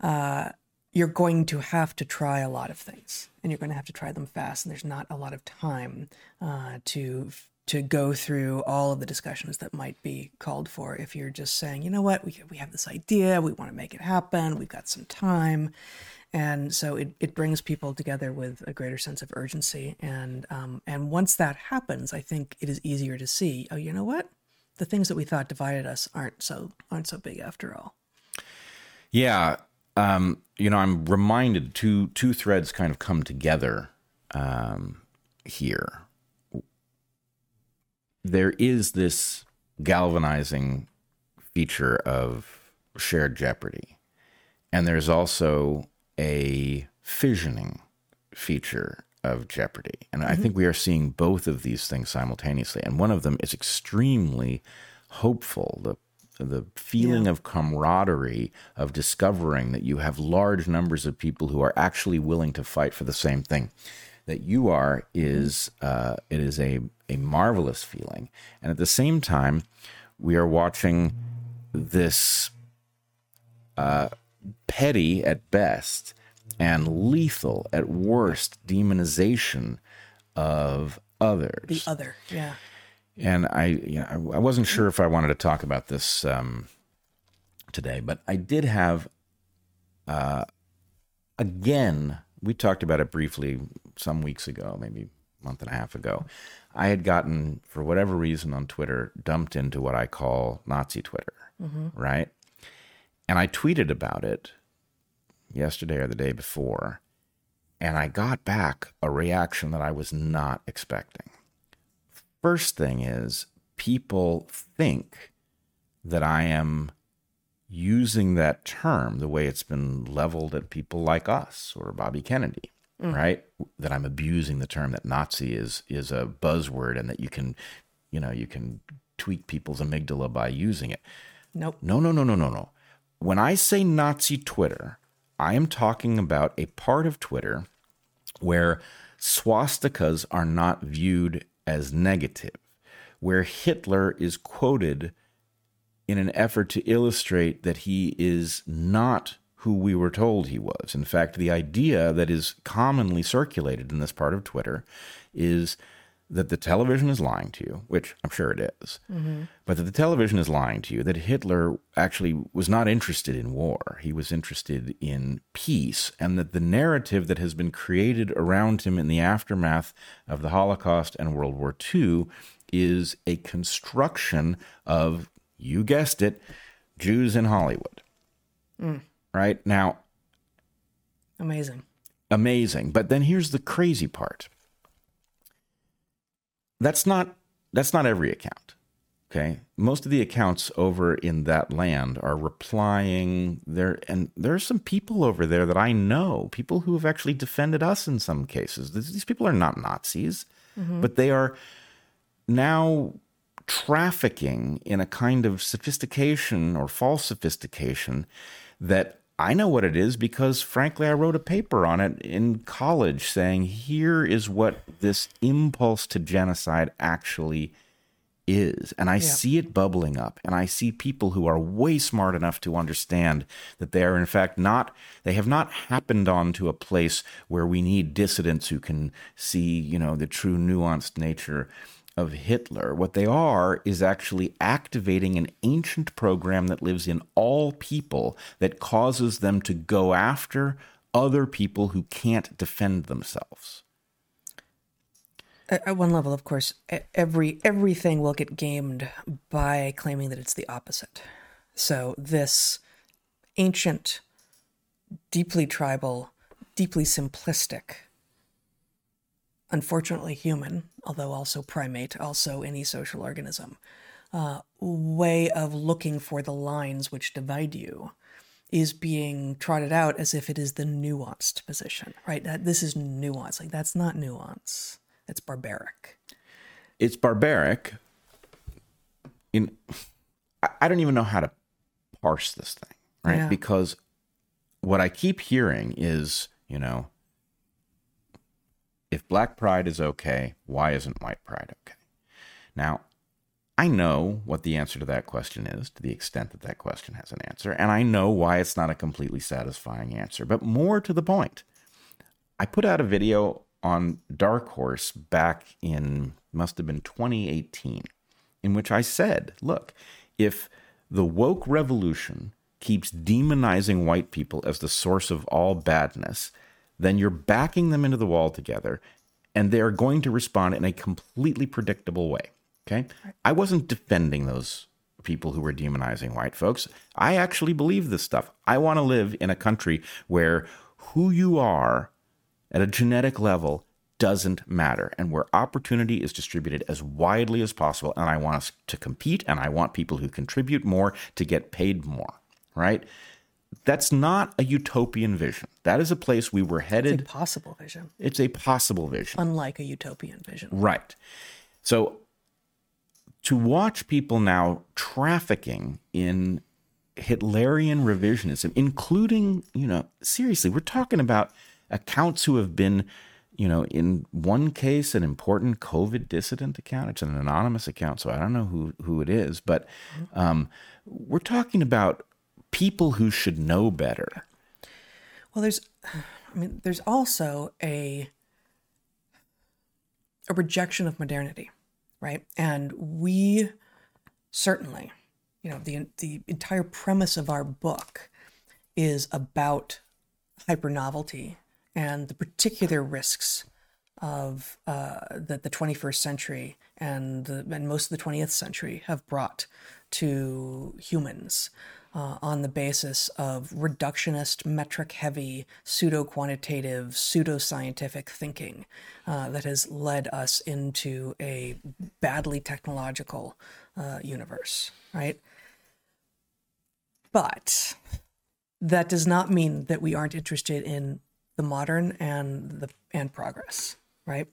[SPEAKER 2] uh, you're going to have to try a lot of things, and you're going to have to try them fast. And there's not a lot of time uh, to to go through all of the discussions that might be called for. If you're just saying, you know what, we we have this idea, we want to make it happen, we've got some time, and so it, it brings people together with a greater sense of urgency and um, and once that happens i think it is easier to see oh you know what? The things that we thought divided us aren't so aren't so big after all.
[SPEAKER 1] Yeah um, you know i'm reminded two two threads kind of come together um, here there is this galvanizing feature of shared jeopardy and there's also a fissioning feature of Jeopardy. And mm-hmm. I think we are seeing both of these things simultaneously. And one of them is extremely hopeful. The the feeling of camaraderie of discovering that you have large numbers of people who are actually willing to fight for the same thing that you are is uh, it is a a marvelous feeling, and at the same time, we are watching this uh, petty at best and lethal at worst demonization of others.
[SPEAKER 2] The other, yeah.
[SPEAKER 1] And I, you know, I wasn't sure if I wanted to talk about this um, today, but I did have, uh, again, we talked about it briefly some weeks ago, maybe a month and a half ago. I had gotten, for whatever reason on Twitter, dumped into what I call Nazi Twitter, right? And I tweeted about it yesterday or the day before, and I got back a reaction that I was not expecting. First thing is, people think that I am using that term the way it's been leveled at people like us or Bobby Kennedy, mm. right? That I'm abusing the term that Nazi is is a buzzword and that you can, you know, you can tweak people's amygdala by using it.
[SPEAKER 2] Nope.
[SPEAKER 1] No, no, no, no, no, no. When I say Nazi Twitter, I am talking about a part of Twitter where swastikas are not viewed as negative, where Hitler is quoted in an effort to illustrate that he is not who we were told he was. In fact, the idea that is commonly circulated in this part of Twitter is that the television is lying to you, which I'm sure it is, mm-hmm. but that the television is lying to you, that Hitler actually was not interested in war. He was interested in peace, and that the narrative that has been created around him in the aftermath of the Holocaust and World War II is a construction of, you guessed it, Jews in Hollywood. Mm. Right? Now,
[SPEAKER 2] Amazing.
[SPEAKER 1] amazing. But then here's the crazy part. That's not that's not every account. Okay? Most of the accounts over in that land are replying there and there are some people over there that I know, people who have actually defended us in some cases. These these people are not Nazis, mm-hmm. but they are now trafficking in a kind of sophistication or false sophistication that I know what it is because, frankly, I wrote a paper on it in college saying here is what this impulse to genocide actually is. And I see it bubbling up, and I see people who are way smart enough to understand that they are, in fact, not, they have not happened onto a place where we need dissidents who can see, you know, the true nuanced nature of Hitler. What they are is actually activating an ancient program that lives in all people that causes them to go after other people who can't defend themselves.
[SPEAKER 2] At, one level, of course, every everything will get gamed by claiming that it's the opposite. So this ancient, deeply tribal, deeply simplistic, unfortunately human, although also primate, also any social organism, uh, way of looking for the lines which divide you is being trotted out as if it is the nuanced position, right? That this is nuance. Like that's not nuance. It's barbaric.
[SPEAKER 1] It's barbaric. In I- don't even know how to parse this thing, right?
[SPEAKER 2] Yeah.
[SPEAKER 1] Because what I keep hearing is, you know, if black pride is okay, why isn't white pride okay? Now, I know what the answer to that question is to the extent that that question has an answer, and I know why it's not a completely satisfying answer. But more to the point, I put out a video on Dark Horse back in, must have been 2018, in which I said, look, if the woke revolution keeps demonizing white people as the source of all badness, then you're backing them into the wall together and they are going to respond in a completely predictable way. Okay. I wasn't defending those people who were demonizing white folks. I actually believe this stuff. I want to live in a country where who you are at a genetic level doesn't matter and where opportunity is distributed as widely as possible. And I want us to compete and I want people who contribute more to get paid more, right? That's not a utopian vision. That is a place we were headed.
[SPEAKER 2] It's a possible vision,
[SPEAKER 1] It's a possible vision.
[SPEAKER 2] unlike a utopian vision.
[SPEAKER 1] Right. So to watch people now trafficking in Hitlerian revisionism, including, you know, seriously, we're talking about accounts who have been, you know, in one case, an important COVID dissident account. It's an anonymous account, so I don't know who, who it is, but um, we're talking about people who should know better.
[SPEAKER 2] Well, there's, I mean, there's also a a rejection of modernity, right? And we certainly, you know, the the entire premise of our book is about hyper novelty and the particular risks of uh, that the 21st century and the, and most of the 20th century have brought to humans uh, on the basis of reductionist, metric heavy, pseudo quantitative, pseudo scientific thinking uh, that has led us into a badly technological uh, universe, right? But that does not mean that we aren't interested in the modern and the and progress, right?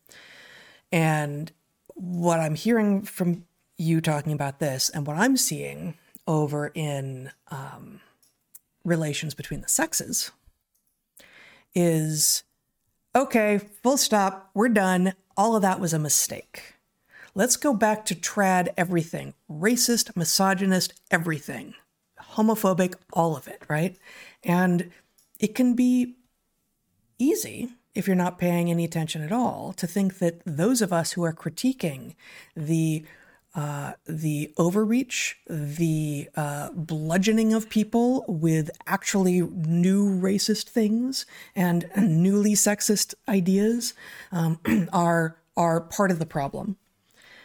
[SPEAKER 2] And what I'm hearing from you talking about this and what I'm seeing over in um, relations between the sexes is okay, full stop, we're done. All of that was a mistake. Let's go back to trad everything racist, misogynist, everything, homophobic, all of it, right? And it can be easy if you're not paying any attention at all to think that those of us who are critiquing the uh, the overreach, the uh, bludgeoning of people with actually new racist things and *clears throat* newly sexist ideas um, *clears throat* are are part of the problem.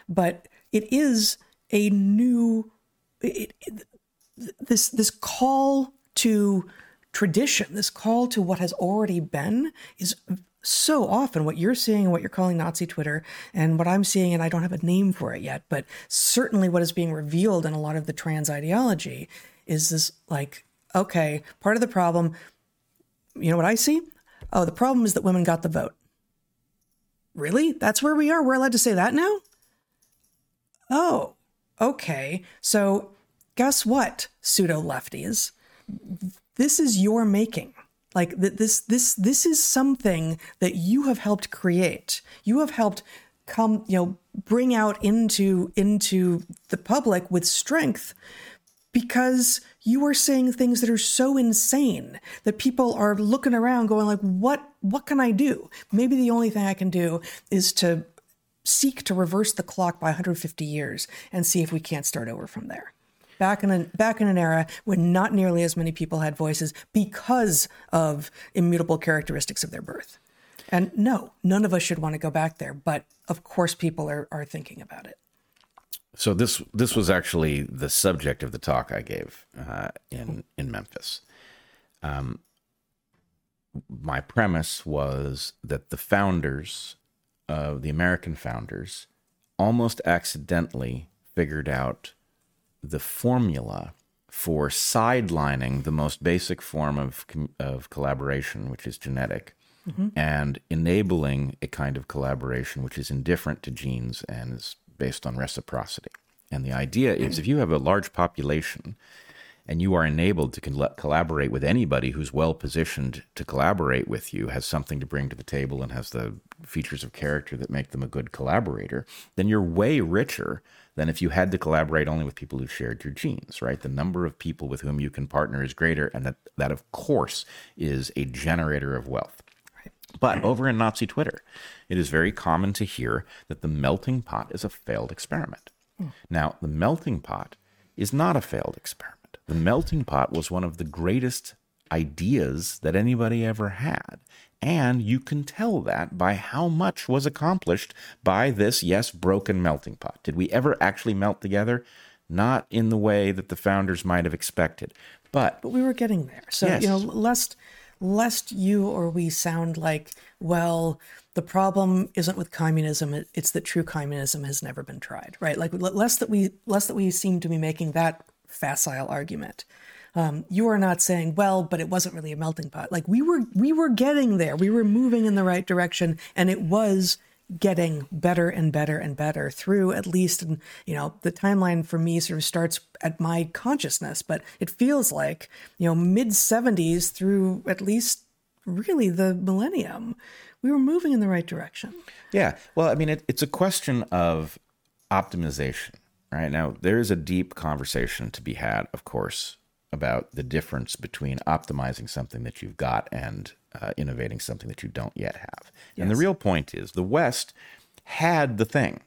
[SPEAKER 2] But it is a new it, it, this this call to tradition, this call to what has already been, is so often what you're seeing and what you're calling Nazi Twitter and what I'm seeing, and I don't have a name for it yet, but certainly what is being revealed in a lot of the trans ideology is this like, okay, part of the problem, you know what I see? Oh, the problem is that women got the vote. Really? That's where we are? We're allowed to say that now? Oh, okay. So guess what, pseudo lefties? This is your making like this this this is something that you have helped create. You have helped come you know bring out into into the public with strength because you are saying things that are so insane that people are looking around going like what what can i do? Maybe the only thing i can do is to seek to reverse the clock by 150 years and see if we can't start over from there back in a back in an era when not nearly as many people had voices because of immutable characteristics of their birth. And no, none of us should want to go back there, but of course people are, are thinking about it.
[SPEAKER 1] So this this was actually the subject of the talk I gave uh, in in Memphis. Um, my premise was that the founders of the American founders almost accidentally figured out the formula for sidelining the most basic form of, of collaboration, which is genetic, mm-hmm. and enabling a kind of collaboration which is indifferent to genes and is based on reciprocity. And the idea is if you have a large population and you are enabled to collaborate with anybody who's well positioned to collaborate with you, has something to bring to the table, and has the features of character that make them a good collaborator, then you're way richer than if you had to collaborate only with people who shared your genes, right? The number of people with whom you can partner is greater, and that, that of course, is a generator of wealth. But over in Nazi Twitter, it is very common to hear that the melting pot is a failed experiment. Mm. Now, the melting pot is not a failed experiment. The melting pot was one of the greatest ideas that anybody ever had. And you can tell that by how much was accomplished by this, yes, broken melting pot. Did we ever actually melt together? Not in the way that the founders might have expected. But
[SPEAKER 2] But we were getting there. So, yes. you know, lest lest you or we sound like, well, the problem isn't with communism it's that true communism has never been tried right like less that we less that we seem to be making that facile argument um, you are not saying, well, but it wasn't really a melting pot. Like we were, we were getting there. We were moving in the right direction, and it was getting better and better and better through at least and you know the timeline for me sort of starts at my consciousness but it feels like you know mid 70s through at least really the millennium we were moving in the right direction
[SPEAKER 1] yeah well i mean it, it's a question of optimization right now there is a deep conversation to be had of course about the difference between optimizing something that you've got and uh, innovating something that you don't yet have. Yes. And the real point is the West had the thing.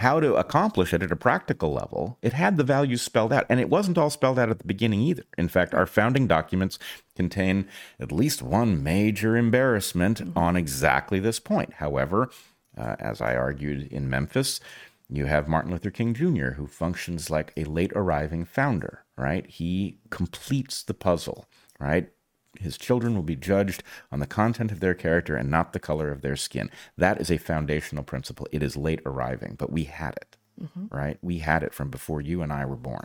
[SPEAKER 1] How to accomplish it at a practical level, it had the values spelled out. And it wasn't all spelled out at the beginning either. In fact, our founding documents contain at least one major embarrassment mm-hmm. on exactly this point. However, uh, as I argued in Memphis, you have Martin Luther King Jr., who functions like a late arriving founder, right? He completes the puzzle, right? His children will be judged on the content of their character and not the color of their skin. That is a foundational principle. It is late arriving, but we had it. Mm-hmm. Right? We had it from before you and I were born.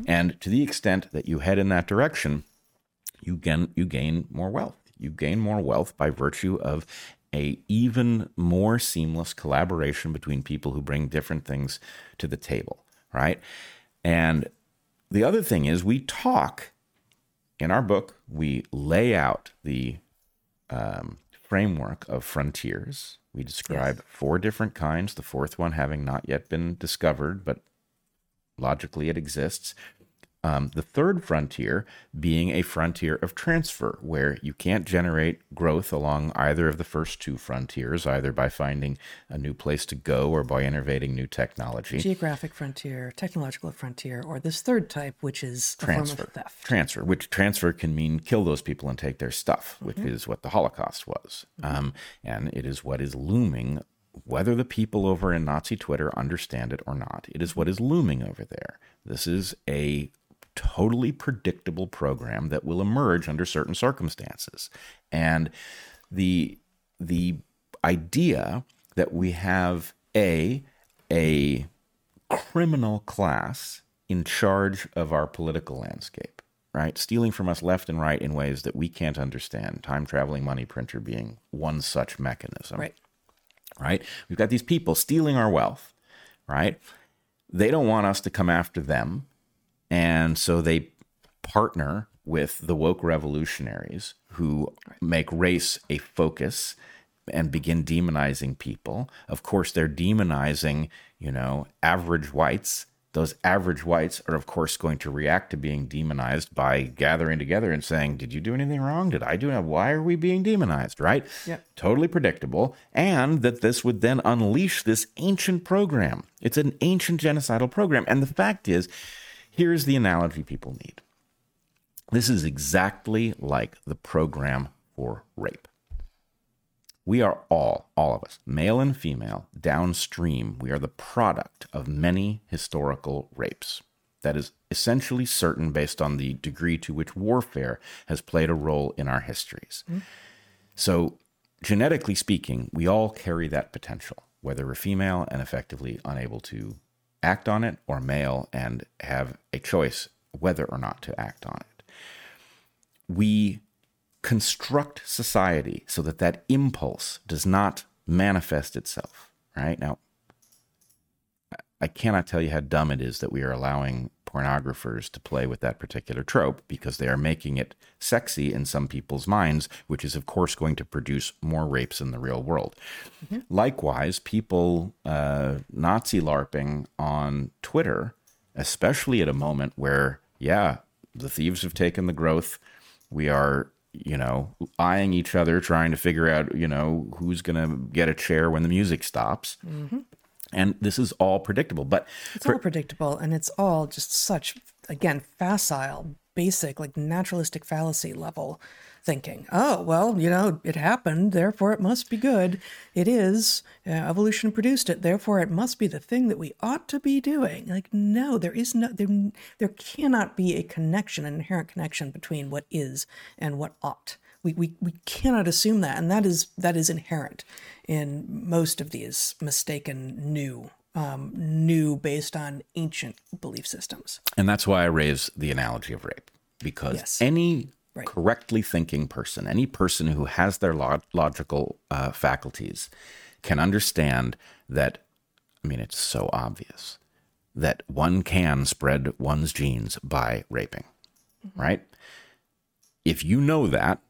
[SPEAKER 1] Mm-hmm. And to the extent that you head in that direction, you gain you gain more wealth. You gain more wealth by virtue of a even more seamless collaboration between people who bring different things to the table, right? And the other thing is we talk in our book, we lay out the um, framework of frontiers. We describe yes. four different kinds, the fourth one having not yet been discovered, but logically it exists. Um, the third frontier being a frontier of transfer, where you can't generate growth along either of the first two frontiers, either by finding a new place to go or by innovating new technology.
[SPEAKER 2] Geographic frontier, technological frontier, or this third type, which is transfer. theft.
[SPEAKER 1] Transfer, which transfer can mean kill those people and take their stuff, which mm-hmm. is what the Holocaust was. Mm-hmm. Um, and it is what is looming whether the people over in Nazi Twitter understand it or not, it is what is looming over there. This is a totally predictable program that will emerge under certain circumstances. And the the idea that we have a a criminal class in charge of our political landscape, right? Stealing from us left and right in ways that we can't understand. Time traveling money printer being one such mechanism.
[SPEAKER 2] Right.
[SPEAKER 1] Right? We've got these people stealing our wealth, right? They don't want us to come after them. And so they partner with the woke revolutionaries who make race a focus and begin demonizing people. Of course, they're demonizing, you know, average whites. Those average whites are, of course, going to react to being demonized by gathering together and saying, Did you do anything wrong? Did I do it? Why are we being demonized? Right?
[SPEAKER 2] Yep.
[SPEAKER 1] Totally predictable. And that this would then unleash this ancient program. It's an ancient genocidal program. And the fact is, Here's the analogy people need this is exactly like the program for rape. We are all, all of us, male and female, downstream. We are the product of many historical rapes. That is essentially certain based on the degree to which warfare has played a role in our histories. Mm-hmm. So, genetically speaking, we all carry that potential, whether we're female and effectively unable to act on it or male and have a choice whether or not to act on it. We construct society so that that impulse does not manifest itself, right? Now, I cannot tell you how dumb it is that we are allowing pornographers to play with that particular trope because they are making it sexy in some people's minds, which is, of course, going to produce more rapes in the real world. Mm-hmm. Likewise, people uh, Nazi LARPing on Twitter, especially at a moment where, yeah, the thieves have taken the growth. We are you know, eyeing each other, trying to figure out, you know, who's going to get a chair when the music stops. Mm-hmm. And this is all predictable, but
[SPEAKER 2] it's for, all predictable, and it's all just such again facile, basic, like naturalistic fallacy level thinking. Oh well, you know, it happened, therefore it must be good. It is uh, evolution produced it, therefore it must be the thing that we ought to be doing. Like no, there is no there. There cannot be a connection, an inherent connection between what is and what ought. We, we, we cannot assume that, and that is that is inherent in most of these mistaken new um, new based on ancient belief systems.
[SPEAKER 1] And that's why I raise the analogy of rape, because yes. any right. correctly thinking person, any person who has their log- logical uh, faculties, can understand that, I mean, it's so obvious that one can spread one's genes by raping, right? If you know that,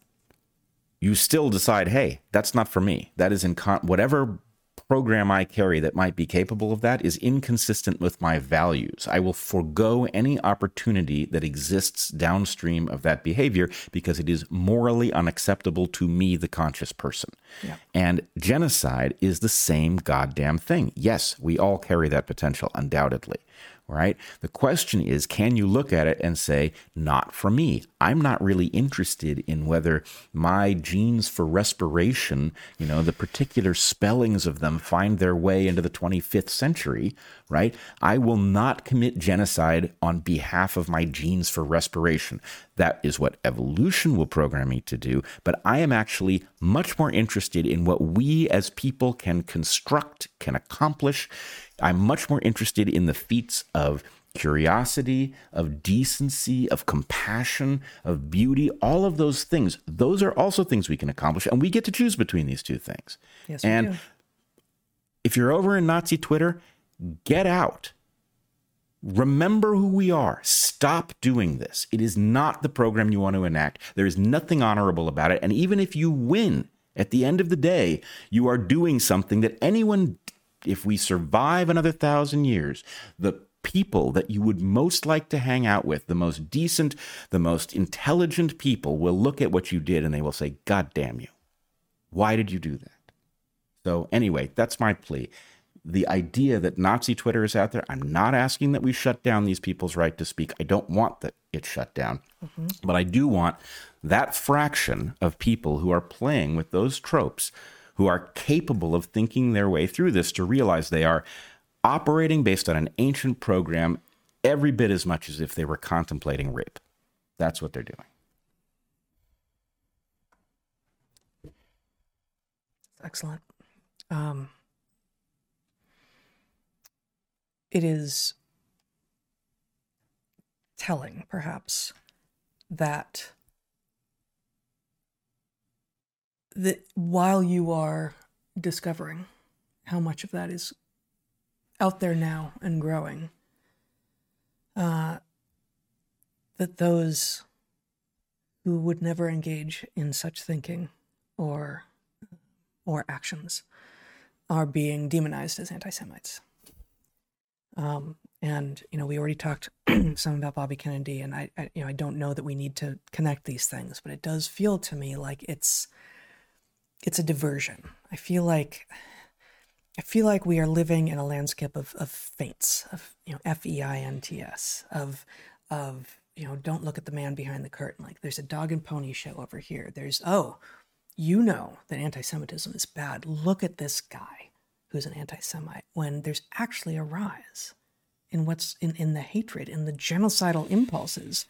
[SPEAKER 1] you still decide, hey, that's not for me. That is in con- whatever program I carry that might be capable of that is inconsistent with my values. I will forego any opportunity that exists downstream of that behavior because it is morally unacceptable to me, the conscious person.
[SPEAKER 2] Yeah.
[SPEAKER 1] And genocide is the same goddamn thing. Yes, we all carry that potential, undoubtedly right? The question is can you look at it and say, not for me? I'm not really interested in whether my genes for respiration, you know, the particular spellings of them find their way into the 25th century, right? I will not commit genocide on behalf of my genes for respiration. That is what evolution will program me to do. But I am actually much more interested in what we as people can construct, can accomplish. I'm much more interested in the feats of curiosity, of decency, of compassion, of beauty, all of those things. Those are also things we can accomplish. And we get to choose between these two things.
[SPEAKER 2] Yes,
[SPEAKER 1] and
[SPEAKER 2] do.
[SPEAKER 1] if you're over in Nazi Twitter, get out. Remember who we are. Stop doing this. It is not the program you want to enact. There is nothing honorable about it. And even if you win, at the end of the day, you are doing something that anyone, if we survive another thousand years, the people that you would most like to hang out with, the most decent, the most intelligent people, will look at what you did and they will say, God damn you. Why did you do that? So, anyway, that's my plea. The idea that Nazi Twitter is out there, I'm not asking that we shut down these people's right to speak. I don't want that it shut down. Mm-hmm. But I do want that fraction of people who are playing with those tropes, who are capable of thinking their way through this, to realize they are operating based on an ancient program every bit as much as if they were contemplating rape. That's what they're doing.
[SPEAKER 2] Excellent. Um, it is telling, perhaps, that that while you are discovering how much of that is out there now and growing, uh, that those who would never engage in such thinking or or actions are being demonized as anti-Semites. Um, and you know, we already talked *clears throat* some about Bobby Kennedy, and I, I, you know, I don't know that we need to connect these things, but it does feel to me like it's it's a diversion. I feel like I feel like we are living in a landscape of of feints, of you know, F E I N T S, of of you know, don't look at the man behind the curtain. Like there's a dog and pony show over here. There's oh, you know that anti-Semitism is bad. Look at this guy who's an anti-Semite. When there's actually a rise in what's in, in the hatred, in the genocidal impulses,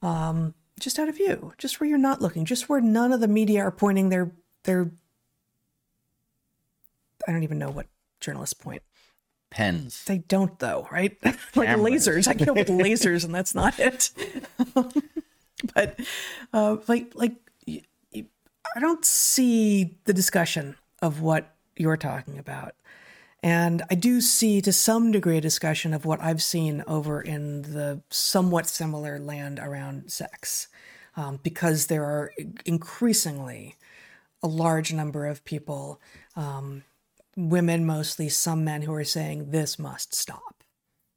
[SPEAKER 2] um, just out of view, just where you're not looking, just where none of the media are pointing their their. I don't even know what journalists point.
[SPEAKER 1] Pens.
[SPEAKER 2] They don't though, right? *laughs* like
[SPEAKER 1] Cameras.
[SPEAKER 2] lasers. I kill with lasers, and that's not it. *laughs* but uh, like like I don't see the discussion of what you're talking about. And I do see to some degree a discussion of what I've seen over in the somewhat similar land around sex, um, because there are increasingly a large number of people, um, women mostly, some men who are saying this must stop.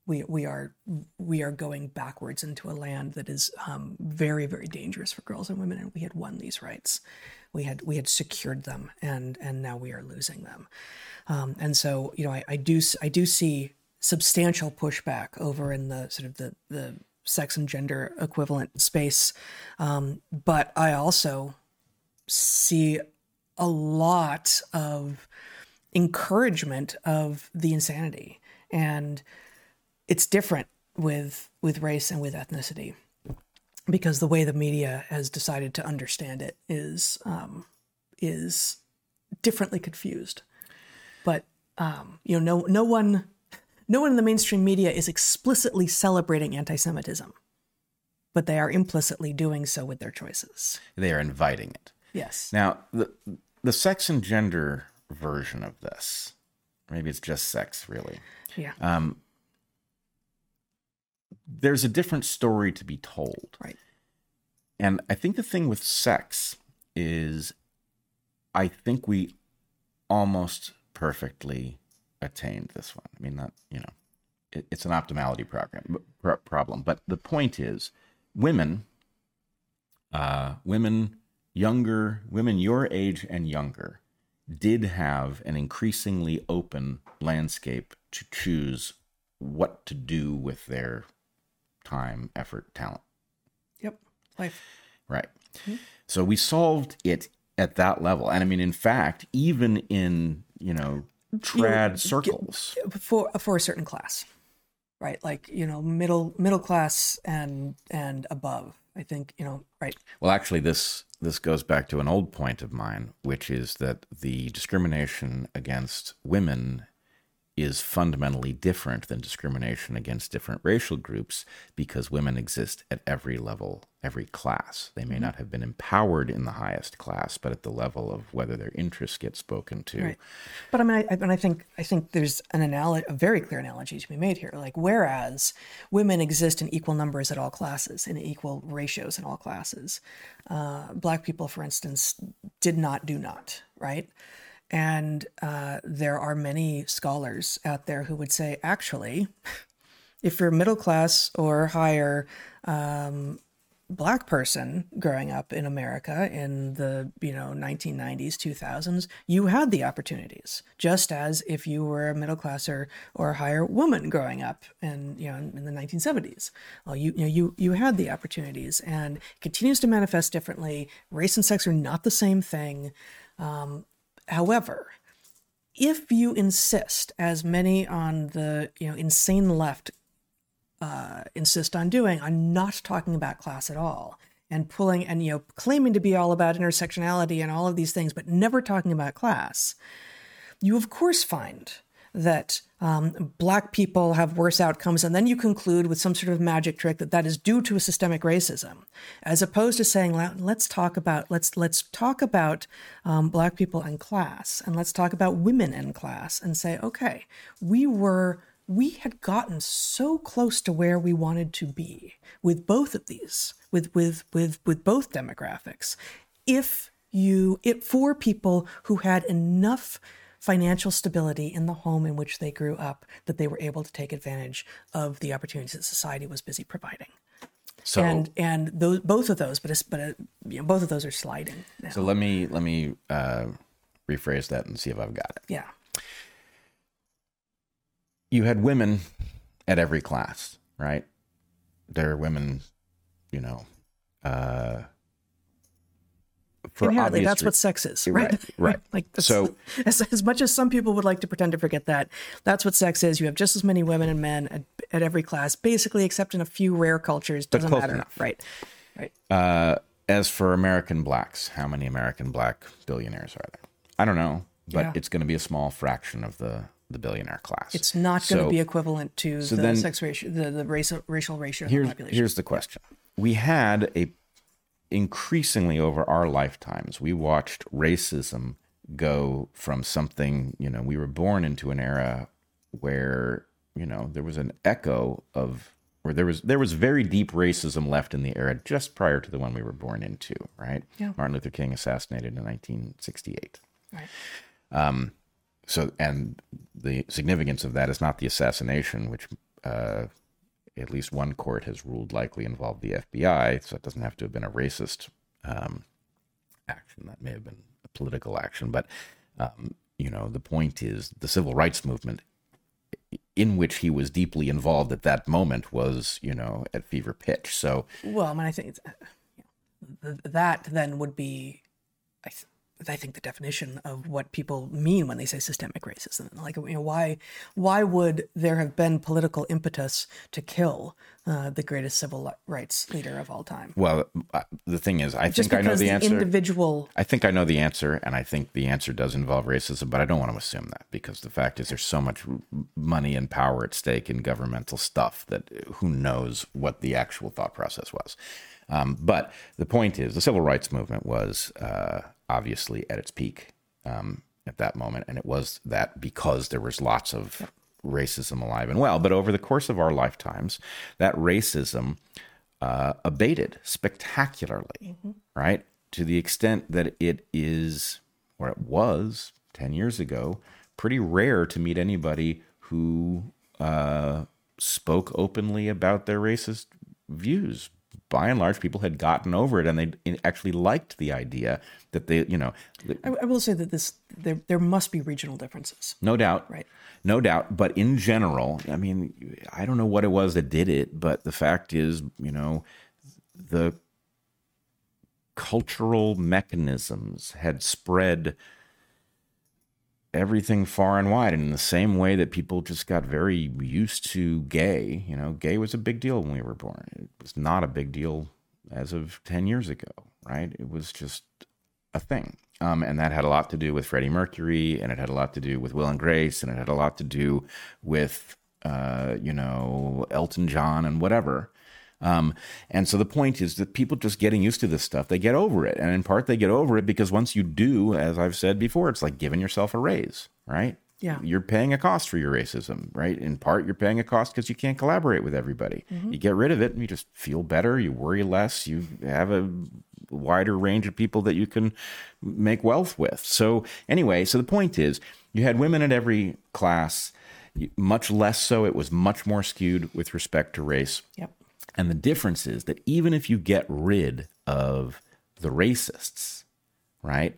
[SPEAKER 2] We, we are we are going backwards into a land that is um, very very dangerous for girls and women, and we had won these rights, we had we had secured them, and and now we are losing them, um, and so you know I, I do I do see substantial pushback over in the sort of the the sex and gender equivalent space, um, but I also see a lot of encouragement of the insanity. And it's different with with race and with ethnicity because the way the media has decided to understand it is um, is differently confused. But um, you know no no one no one in the mainstream media is explicitly celebrating anti-semitism but they are implicitly doing so with their choices.
[SPEAKER 1] They are inviting it.
[SPEAKER 2] Yes
[SPEAKER 1] Now, the the sex and gender version of this. Maybe it's just sex, really.
[SPEAKER 2] Yeah.
[SPEAKER 1] Um, there's a different story to be told.
[SPEAKER 2] Right.
[SPEAKER 1] And I think the thing with sex is I think we almost perfectly attained this one. I mean, not, you know, it, it's an optimality program, pro- problem. But the point is, women, uh, women younger, women your age and younger, did have an increasingly open landscape to choose what to do with their time, effort, talent.
[SPEAKER 2] Yep. Life.
[SPEAKER 1] Right. Mm-hmm. So we solved it at that level. And I mean, in fact, even in, you know, trad circles.
[SPEAKER 2] for for a certain class, right? Like you know, middle middle class and and above. I think you know, right?
[SPEAKER 1] Well, actually, this this goes back to an old point of mine, which is that the discrimination against women is fundamentally different than discrimination against different racial groups because women exist at every level, every class. They may not have been empowered in the highest class, but at the level of whether their interests get spoken to.
[SPEAKER 2] Right. But I mean, I, and I think I think there's an analogy, a very clear analogy to be made here. Like, whereas women exist in equal numbers at all classes, in equal ratios in all classes, uh, black people, for instance, did not, do not, right? And uh, there are many scholars out there who would say, actually, if you're middle class or higher um, black person growing up in America in the you know 1990s 2000s you had the opportunities just as if you were a middle class or, or higher woman growing up in you know in the 1970s well you you know you you had the opportunities and continues to manifest differently. Race and sex are not the same thing. Um, however if you insist as many on the you know insane left uh, insist on doing on not talking about class at all and pulling and you know claiming to be all about intersectionality and all of these things but never talking about class you of course find that um, black people have worse outcomes and then you conclude with some sort of magic trick that that is due to a systemic racism as opposed to saying let's talk about let's let's talk about um, black people and class and let's talk about women and class and say okay we were we had gotten so close to where we wanted to be with both of these, with with with with both demographics. If you it for people who had enough financial stability in the home in which they grew up that they were able to take advantage of the opportunities that society was busy providing.
[SPEAKER 1] So
[SPEAKER 2] and and those both of those, but it's, but uh, you know, both of those are sliding. Now.
[SPEAKER 1] so let me let me uh, rephrase that and see if I've got it.
[SPEAKER 2] yeah,
[SPEAKER 1] you had women at every class, right? There are women, you know, uh, for
[SPEAKER 2] inherently that's
[SPEAKER 1] re-
[SPEAKER 2] what sex is right
[SPEAKER 1] Right, right. *laughs*
[SPEAKER 2] like
[SPEAKER 1] So- *laughs*
[SPEAKER 2] as, as much as some people would like to pretend to forget that that's what sex is you have just as many women and men at, at every class basically except in a few rare cultures doesn't matter
[SPEAKER 1] enough.
[SPEAKER 2] right right
[SPEAKER 1] Uh, as for American blacks, how many American black billionaires are there? I don't know, but
[SPEAKER 2] Yeah.
[SPEAKER 1] it's going to be a small fraction of the the billionaire class.
[SPEAKER 2] it's not going to
[SPEAKER 1] So
[SPEAKER 2] be equivalent to the
[SPEAKER 1] then-
[SPEAKER 2] sex ratio the, the racial racial ratio of the
[SPEAKER 1] here's
[SPEAKER 2] population
[SPEAKER 1] here's the question: We had a increasingly over our lifetimes, we watched racism go from something you know we were born into an era where you know there was an echo of or there was there was very deep racism left in the era just prior to the one we were born into right?
[SPEAKER 2] Yeah.
[SPEAKER 1] martin luther king assassinated in 1968
[SPEAKER 2] right.
[SPEAKER 1] Um, so and the significance of that is not the assassination which uh, at least one court has ruled likely involved the fbi so it doesn't have to have been a racist um, action. That may have been a political action but um, you know the point is the civil rights movement in which he was deeply involved at that moment was you know at fever pitch. So
[SPEAKER 2] well i mean i think it's, uh, that then would be I, I think the definition of what people mean when they say systemic racism. Like you know why why would there have been political impetus to kill uh, the greatest civil rights leader of all time?
[SPEAKER 1] Well uh, the thing is i
[SPEAKER 2] just
[SPEAKER 1] think i know the
[SPEAKER 2] the
[SPEAKER 1] answer.
[SPEAKER 2] individual
[SPEAKER 1] I think I know the answer, and I think the answer does involve racism, but I don't want to assume that because the fact is there's so much money and power at stake in governmental stuff that who knows what the actual thought process was. Um, but the point is, the civil rights movement was uh, obviously at its peak um, at that moment, and it was that because there was lots of racism alive and well. But over the course of our lifetimes, that racism uh, abated spectacularly, right? To the extent that it is, or it was 10 years ago, pretty rare to meet anybody who uh, spoke openly about their racist views. By and large, people had gotten over it, and they actually liked the idea that they, you know,
[SPEAKER 2] I, I will say that this there there must be regional differences.
[SPEAKER 1] no doubt,
[SPEAKER 2] Right.
[SPEAKER 1] No doubt, but in general, I mean, I don't know what it was that did it, but the fact is, you know, the cultural mechanisms had spread everything far and wide and in the same way that people just got very used to gay you know gay was a big deal when we were born. It was not a big deal as of 10 years ago right? It was just a thing. Um, and that had a lot to do with freddie mercury and it had a lot to do with will and grace and it had a lot to do with uh, you know elton john and whatever um, and so the point is that people just getting used to this stuff, they get over it. And in part, they get over it because once you do, as I've said before, it's like giving yourself a raise, right?
[SPEAKER 2] Yeah.
[SPEAKER 1] You're paying a cost for your racism, right? In part, you're paying a cost because you can't collaborate with everybody. You get rid of it and you just feel better. You worry less. You have a wider range of people that you can make wealth with. So, anyway, so the point is you had women at every class, much less so. It was much more skewed with respect to race.
[SPEAKER 2] Yep.
[SPEAKER 1] And the difference is that even if you get rid of the racists, right?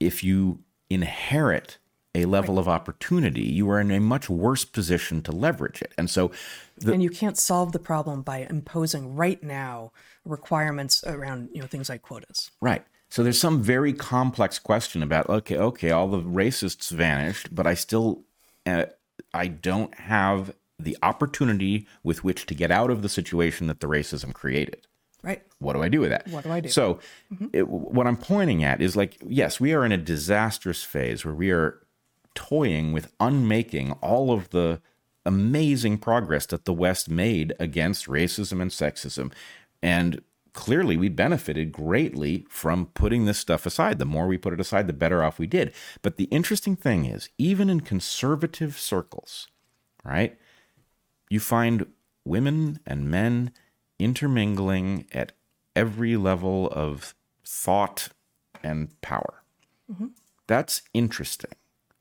[SPEAKER 1] If you inherit a level of opportunity, you are in a much worse position to leverage it. And so, the,
[SPEAKER 2] and you can't solve the problem by imposing right now requirements around you know things like quotas.
[SPEAKER 1] right. So there's some very complex question about okay, okay, all the racists vanished, but I still, uh, I don't have the opportunity with which to get out of the situation that the racism created.
[SPEAKER 2] Right.
[SPEAKER 1] What do I do with that?
[SPEAKER 2] What do I do?
[SPEAKER 1] So, mm-hmm. it, what I'm pointing at is like, yes, we are in a disastrous phase where we are toying with unmaking all of the amazing progress that the West made against racism and sexism. And clearly, we benefited greatly from putting this stuff aside. The more we put it aside, the better off we did. But the interesting thing is, even in conservative circles, right? You find women and men intermingling at every level of thought and power. That's interesting.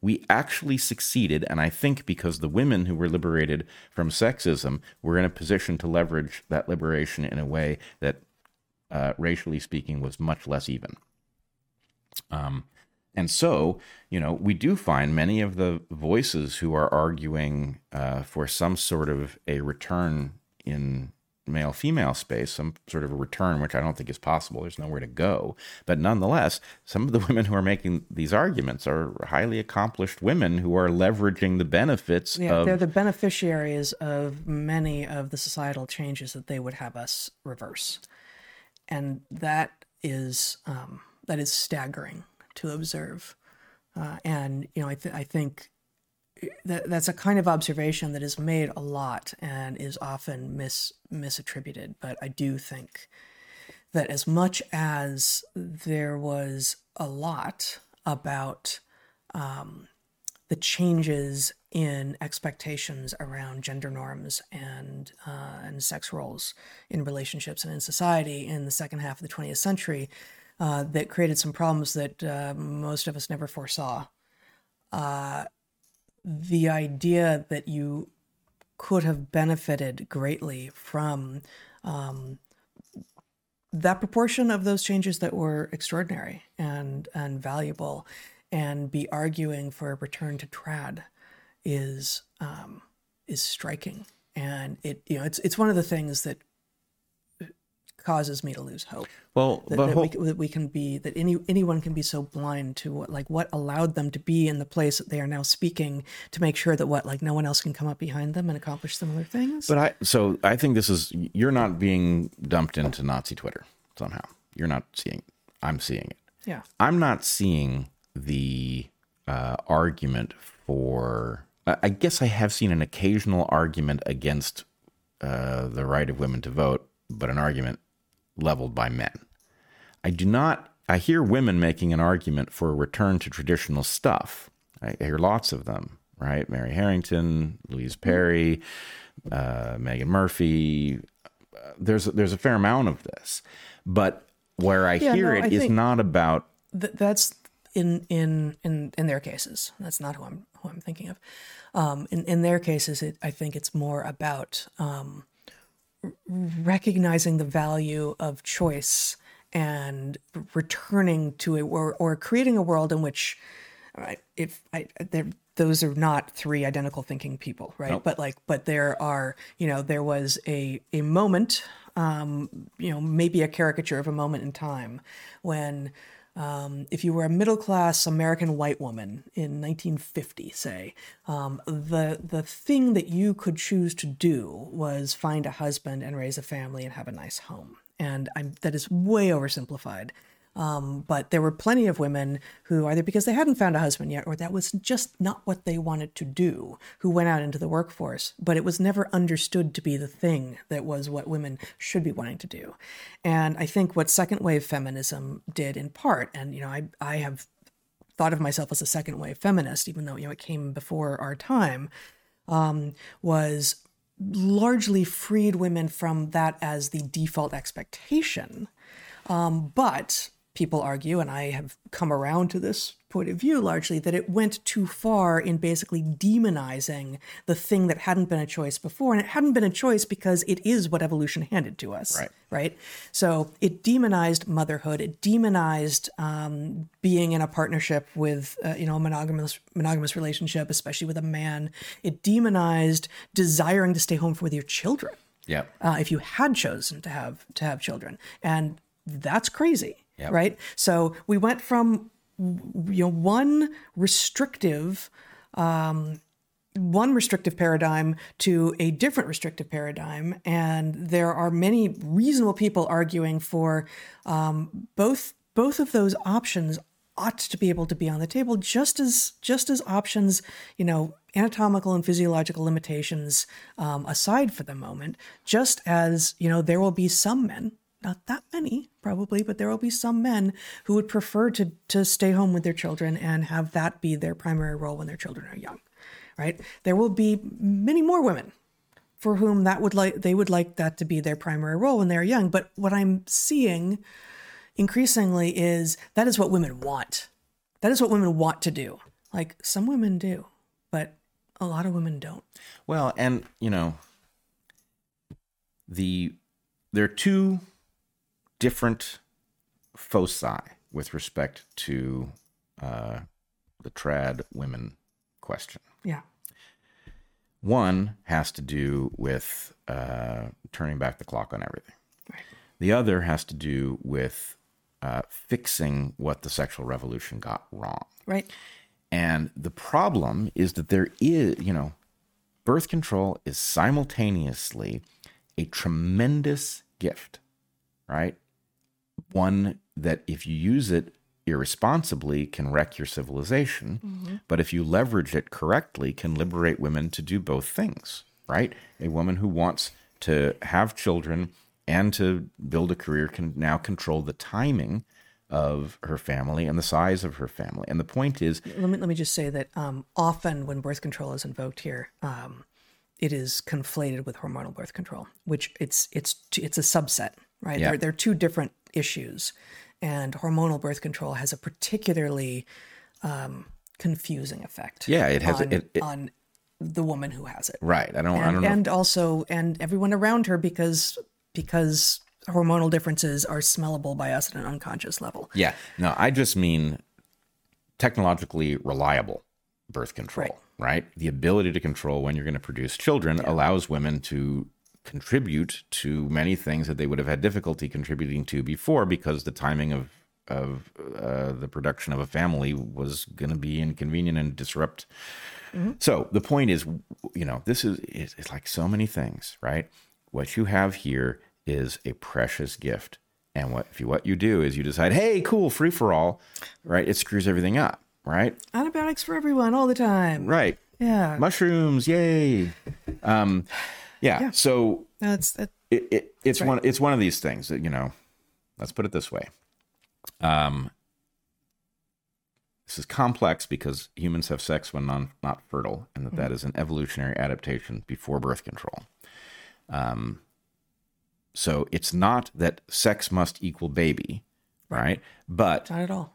[SPEAKER 1] We actually succeeded, and I think because the women who were liberated from sexism were in a position to leverage that liberation in a way that, uh, racially speaking, was much less even. Um, and so, you know, we do find many of the voices who are arguing uh, for some sort of a return in male female space, some sort of a return, which I don't think is possible. There's nowhere to go. But nonetheless, some of the *laughs* women who are making these arguments are highly accomplished women who are leveraging the benefits
[SPEAKER 2] Yeah,
[SPEAKER 1] of
[SPEAKER 2] they're the beneficiaries of many of the societal changes that they would have us reverse, and that is um, that is staggering to observe. Uh, and you know, I, th- I think that that's a kind of observation that is made a lot and is often mis misattributed. But I do think that as much as there was a lot about um, the changes in expectations around gender norms and uh, and sex roles in relationships and in society in the second half of the 20th century uh, that created some problems that uh, most of us never foresaw. Uh, the idea that you could have benefited greatly from um, that proportion of those changes that were extraordinary and and valuable, and be arguing for a return to trad is um, is striking, and it you know it's it's one of the things that causes me to lose hope
[SPEAKER 1] well,
[SPEAKER 2] that,
[SPEAKER 1] but
[SPEAKER 2] that,
[SPEAKER 1] hope,
[SPEAKER 2] we, that we can be that any anyone can be so blind to what like what allowed them to be in the place that they are now speaking to make sure that what like no one else can come up behind them and accomplish similar things.
[SPEAKER 1] But I so I think this is you're not being dumped into Nazi Twitter somehow. You're not seeing. It. I'm seeing it.
[SPEAKER 2] yeah,
[SPEAKER 1] I'm not seeing the uh, argument for. I I guess I have seen an occasional argument against uh, the right of women to vote, but an argument leveled by men. I do not. I hear women making an argument for a return to traditional stuff. I hear lots of them, right? Mary Harrington, Louise Perry, uh, Meghan Murphy. There's there's a fair amount of this, but where I
[SPEAKER 2] Yeah,
[SPEAKER 1] hear
[SPEAKER 2] no,
[SPEAKER 1] it
[SPEAKER 2] I
[SPEAKER 1] is not about
[SPEAKER 2] Th- that's in in in in their cases. That's not who I'm who I'm thinking of. Um, in in their cases, it, I think it's more about um, recognizing the value of choice and returning to a or or creating a world in which, if I there those are not three identical thinking people, right? But like, but there are, you know, there was a a moment, um, you know, maybe a caricature of a moment in time when um, if you were a middle class American white woman in 1950, say, um, the the thing that you could choose to do was find a husband and raise a family and have a nice home. And I'm, that is way oversimplified. Um, but there were plenty of women who, either because they hadn't found a husband yet, or that was just not what they wanted to do, who went out into the workforce. But it was never understood to be the thing that was what women should be wanting to do. And I think what second wave feminism did in part, and you know, I I have thought of myself as a second wave feminist, even though you know it came before our time, um, was largely freed women from that as the default expectation. Um, but people argue, and I have come around to this point of view largely, that it went too far in basically demonizing the thing that hadn't been a choice before. And it hadn't been a choice because it is what evolution handed to us.
[SPEAKER 1] Right.
[SPEAKER 2] Right. So it demonized motherhood. It demonized um, being in a partnership with, uh, you know, a monogamous monogamous relationship, especially with a man. It demonized desiring to stay home with your children
[SPEAKER 1] yeah.
[SPEAKER 2] uh, if you had chosen to have to have children, and that's crazy,
[SPEAKER 1] Yep.
[SPEAKER 2] right? So we went from you know one restrictive um, one restrictive paradigm to a different restrictive paradigm, and there are many reasonable people arguing for um, both both of those options ought to be able to be on the table just as just as options you know anatomical and physiological limitations um, aside for the moment just as you know there will be some men not that many probably but there will be some men who would prefer to to stay home with their children and have that be their primary role when their children are young right? There will be many more women for whom that would like they would like that to be their primary role when they're young. But what i'm seeing increasingly is that is what women want. That is what women want to do. Like some women do but a lot of women don't.
[SPEAKER 1] Well, and you know, the there are two different foci with respect to uh, the trad women question.
[SPEAKER 2] yeah
[SPEAKER 1] One has to do with uh, turning back the clock on everything.
[SPEAKER 2] Right.
[SPEAKER 1] The other has to do with uh, fixing what the sexual revolution got wrong.
[SPEAKER 2] right
[SPEAKER 1] And the problem is that there is, you know, birth control is simultaneously a tremendous gift, right? One that if you use it irresponsibly can wreck your civilization, but if you leverage it correctly can liberate women to do both things, right? A woman who wants to have children and to build a career can now control the timing of her family and the size of her family. And the point is
[SPEAKER 2] let me let me just say that um, often when birth control is invoked here, um, it is conflated with hormonal birth control, which it's it's it's a subset, right?
[SPEAKER 1] Yeah.
[SPEAKER 2] They're, they're two different issues, and hormonal birth control has a particularly um, confusing effect.
[SPEAKER 1] Yeah, it has-
[SPEAKER 2] on,
[SPEAKER 1] it- it-
[SPEAKER 2] on the woman who has it,
[SPEAKER 1] right. I don't I
[SPEAKER 2] and,
[SPEAKER 1] don't know.
[SPEAKER 2] and also and everyone around her because because hormonal differences are smellable by us at an unconscious level.
[SPEAKER 1] Yeah. No, I just mean technologically reliable birth control, right? The ability to control when you're going to produce children allows women to contribute to many things that they would have had difficulty contributing to before because the timing of of uh, the production of a family was going to be inconvenient and disrupt. So the point is, you know, this is it's, it's like so many things, right? What you have here is a precious gift, and what if you what you do is you decide, hey, cool, free for all, right? It screws everything up, right?
[SPEAKER 2] Antibiotics for everyone all the time.
[SPEAKER 1] Right.
[SPEAKER 2] Yeah.
[SPEAKER 1] Mushrooms, yay. Um, yeah. So
[SPEAKER 2] That's that.
[SPEAKER 1] it, it, it's one it's one of these things that you know. Let's put it this way: Um, this is complex because humans have sex when non, not fertile, and that, that is an evolutionary adaptation before birth control. Um, so it's not that sex must equal baby, right? But
[SPEAKER 2] Not at all.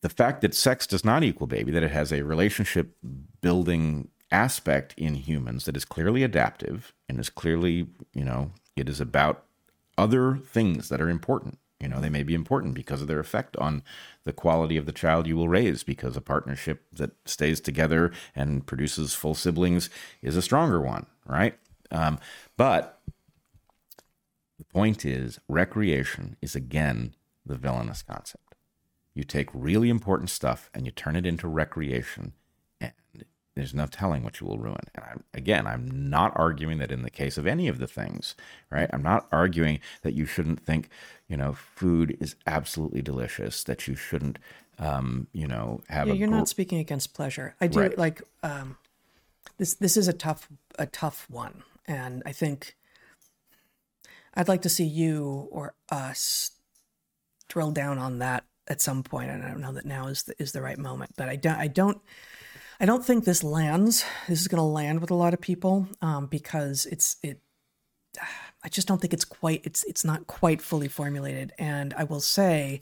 [SPEAKER 1] the fact that sex does not equal baby, that it has a relationship building aspect in humans that is clearly adaptive and is clearly, you know, it is about other things that are important. You know, they may be important because of their effect on the quality of the child you will raise, because a partnership that stays together and produces full siblings is a stronger one, right? Um, but the point is, recreation is again the villainous concept. You take really important stuff and you turn it into recreation, there's no telling what you will ruin. And I'm, again, I'm not arguing that in the case of any of the things, right? I'm not arguing that you shouldn't think, you know, food is absolutely delicious, that you shouldn't, um, you know, have
[SPEAKER 2] Yeah,
[SPEAKER 1] a
[SPEAKER 2] you're
[SPEAKER 1] gr-
[SPEAKER 2] not speaking against pleasure. I do
[SPEAKER 1] Right.
[SPEAKER 2] like um, this. This is a tough, a tough one, and I think I'd like to see you or us drill down on that at some point. And I don't know that now is the, is the right moment, but I don't. I don't. I don't think this lands. This is going to land with a lot of people um, because it's it. I just don't think it's quite it's it's not quite fully formulated. And I will say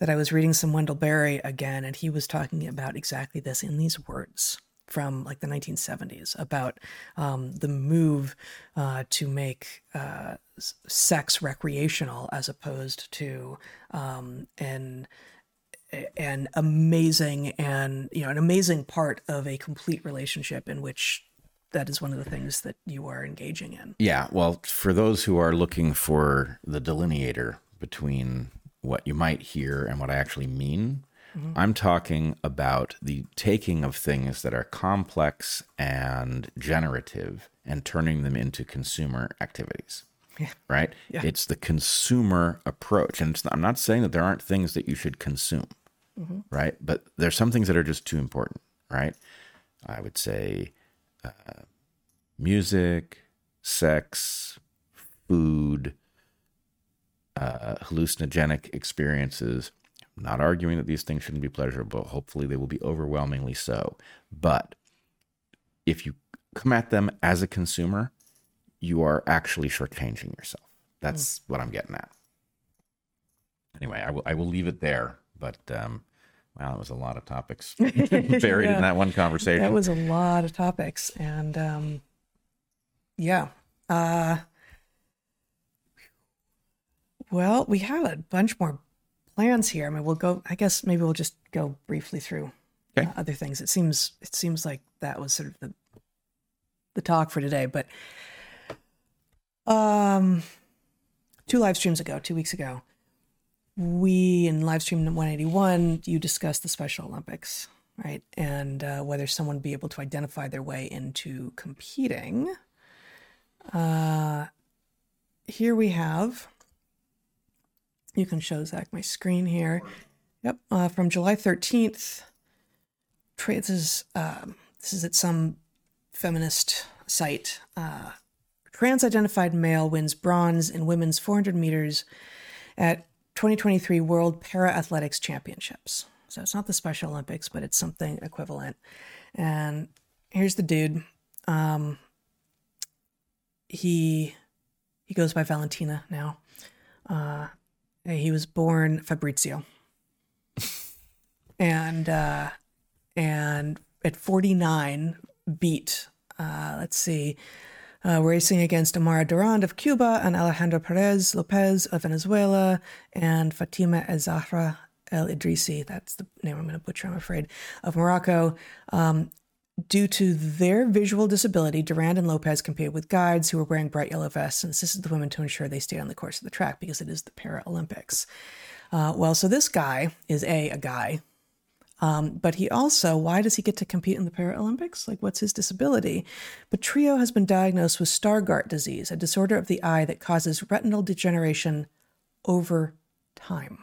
[SPEAKER 2] that I was reading some Wendell Berry again, and he was talking about exactly this in these words from like the 1970s about um, the move uh, to make uh, sex recreational as opposed to um, an an amazing and you know an amazing part of a complete relationship in which that is one of the things that you are engaging in.
[SPEAKER 1] Yeah, well, for those who are looking for the delineator between what you might hear and what I actually mean, mm-hmm. I'm talking about the taking of things that are complex and generative and turning them into consumer activities. *laughs*
[SPEAKER 2] Yeah.
[SPEAKER 1] Right?
[SPEAKER 2] Yeah.
[SPEAKER 1] It's the consumer approach. And not, I'm not saying that there aren't things that you should consume, right? But there's some things that are just too important, right? I would say uh, music, sex, food, uh, hallucinogenic experiences. I'm not arguing that these things shouldn't be pleasurable. Hopefully, they will be overwhelmingly so. But if you come at them as a consumer, you are actually shortchanging yourself. That's what I'm getting at. Anyway, I will I will leave it there. But um, wow, that was a lot of topics *laughs* buried
[SPEAKER 2] Yeah.
[SPEAKER 1] in that one conversation.
[SPEAKER 2] That was a lot of topics, and um, yeah. Uh, well, we have a bunch more plans here. I mean, we'll go. I guess maybe we'll just go briefly through
[SPEAKER 1] Okay.
[SPEAKER 2] uh, other things. It seems it seems like that was sort of the the talk for today. But um, two live streams ago, two weeks ago, we in live stream 181, you discussed the Special Olympics, right? And uh, whether someone be able to identify their way into competing. Uh, here we have, you can show Zach my screen here. Yep, uh, from July 13th. Tra- This is, um, this is at some feminist site. Uh, trans identified male wins bronze in women's 400 meters at 2023 World Para Athletics Championships. So it's not the Special Olympics, but it's something equivalent. And here's the dude. Um, he he goes by Valentina now. Uh, he was born Fabrizio, *laughs* and uh, and at 49 beat. Uh, let's see uh, racing against Omara Durand of Cuba and Alejandro Perez Lopez of Venezuela and Fatima Ezahra El Idrissi, that's the name I'm going to butcher, I'm afraid, of Morocco. Um, due to their visual disability, Durand and Lopez competed with guides who were wearing bright yellow vests and assisted the women to ensure they stayed on the course of the track because it is the Paralympics. Uh, well, so this guy is A, a guy, um, but he also, why does he get to compete in the Paralympics? Like, what's his disability? Petrillo has been diagnosed with Stargardt disease, a disorder of the eye that causes retinal degeneration over time.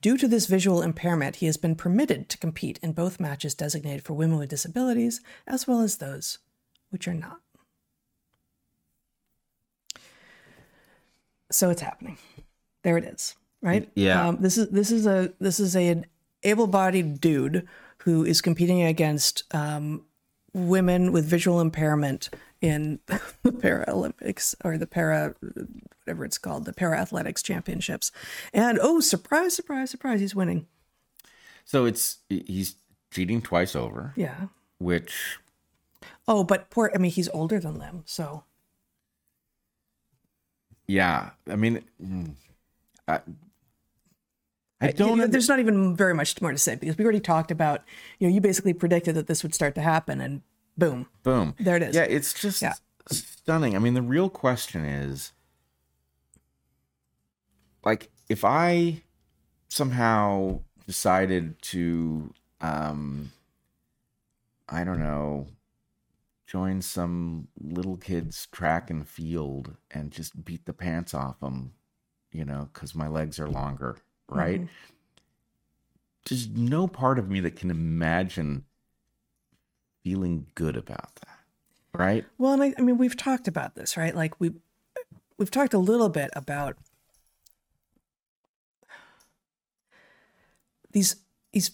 [SPEAKER 2] Due to this visual impairment, he has been permitted to compete in both matches designated for women with disabilities as well as those which are not. So it's happening. There it is. right?
[SPEAKER 1] Yeah.
[SPEAKER 2] Um, this is this is a this is a an able-bodied dude who is competing against um, women with visual impairment in *laughs* the Paralympics or the para whatever it's called, the para athletics championships. And oh, surprise, surprise, surprise, he's winning.
[SPEAKER 1] So it's he's cheating twice over,
[SPEAKER 2] Yeah.
[SPEAKER 1] which
[SPEAKER 2] Oh, but poor. I mean, he's older than them, so
[SPEAKER 1] yeah, I mean, mm, I, don't.
[SPEAKER 2] There's not even very much more to say because we already talked about. You know, you basically predicted that this would start to happen, and boom.
[SPEAKER 1] Boom.
[SPEAKER 2] There it is.
[SPEAKER 1] Yeah, it's just
[SPEAKER 2] Yeah.
[SPEAKER 1] stunning. I mean, the real question is like if I somehow decided to um I don't know, join some little kids track and field and just beat the pants off them, you know, cuz my legs are longer, right? Mm-hmm. There's no part of me that can imagine feeling good about that. Right?
[SPEAKER 2] Well, and I, I mean, we've talked about this, right? Like we we've talked a little bit about these these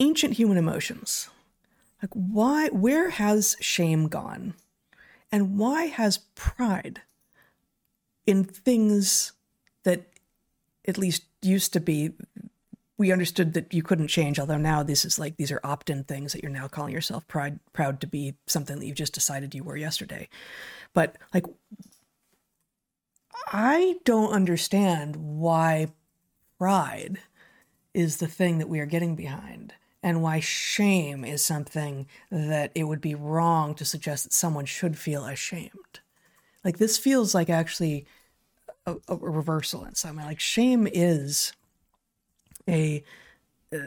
[SPEAKER 2] ancient human emotions. Like why where has shame gone? And why has pride in things that at least used to be we understood that you couldn't change although now this is like these are opt-in things that you're now calling yourself pride proud to be something that you just decided you were yesterday. But like i don't understand why pride is the thing that we are getting behind and why shame is something that it would be wrong to suggest that someone should feel ashamed. Like this feels like actually a, a reversal in some way. Like shame is a uh,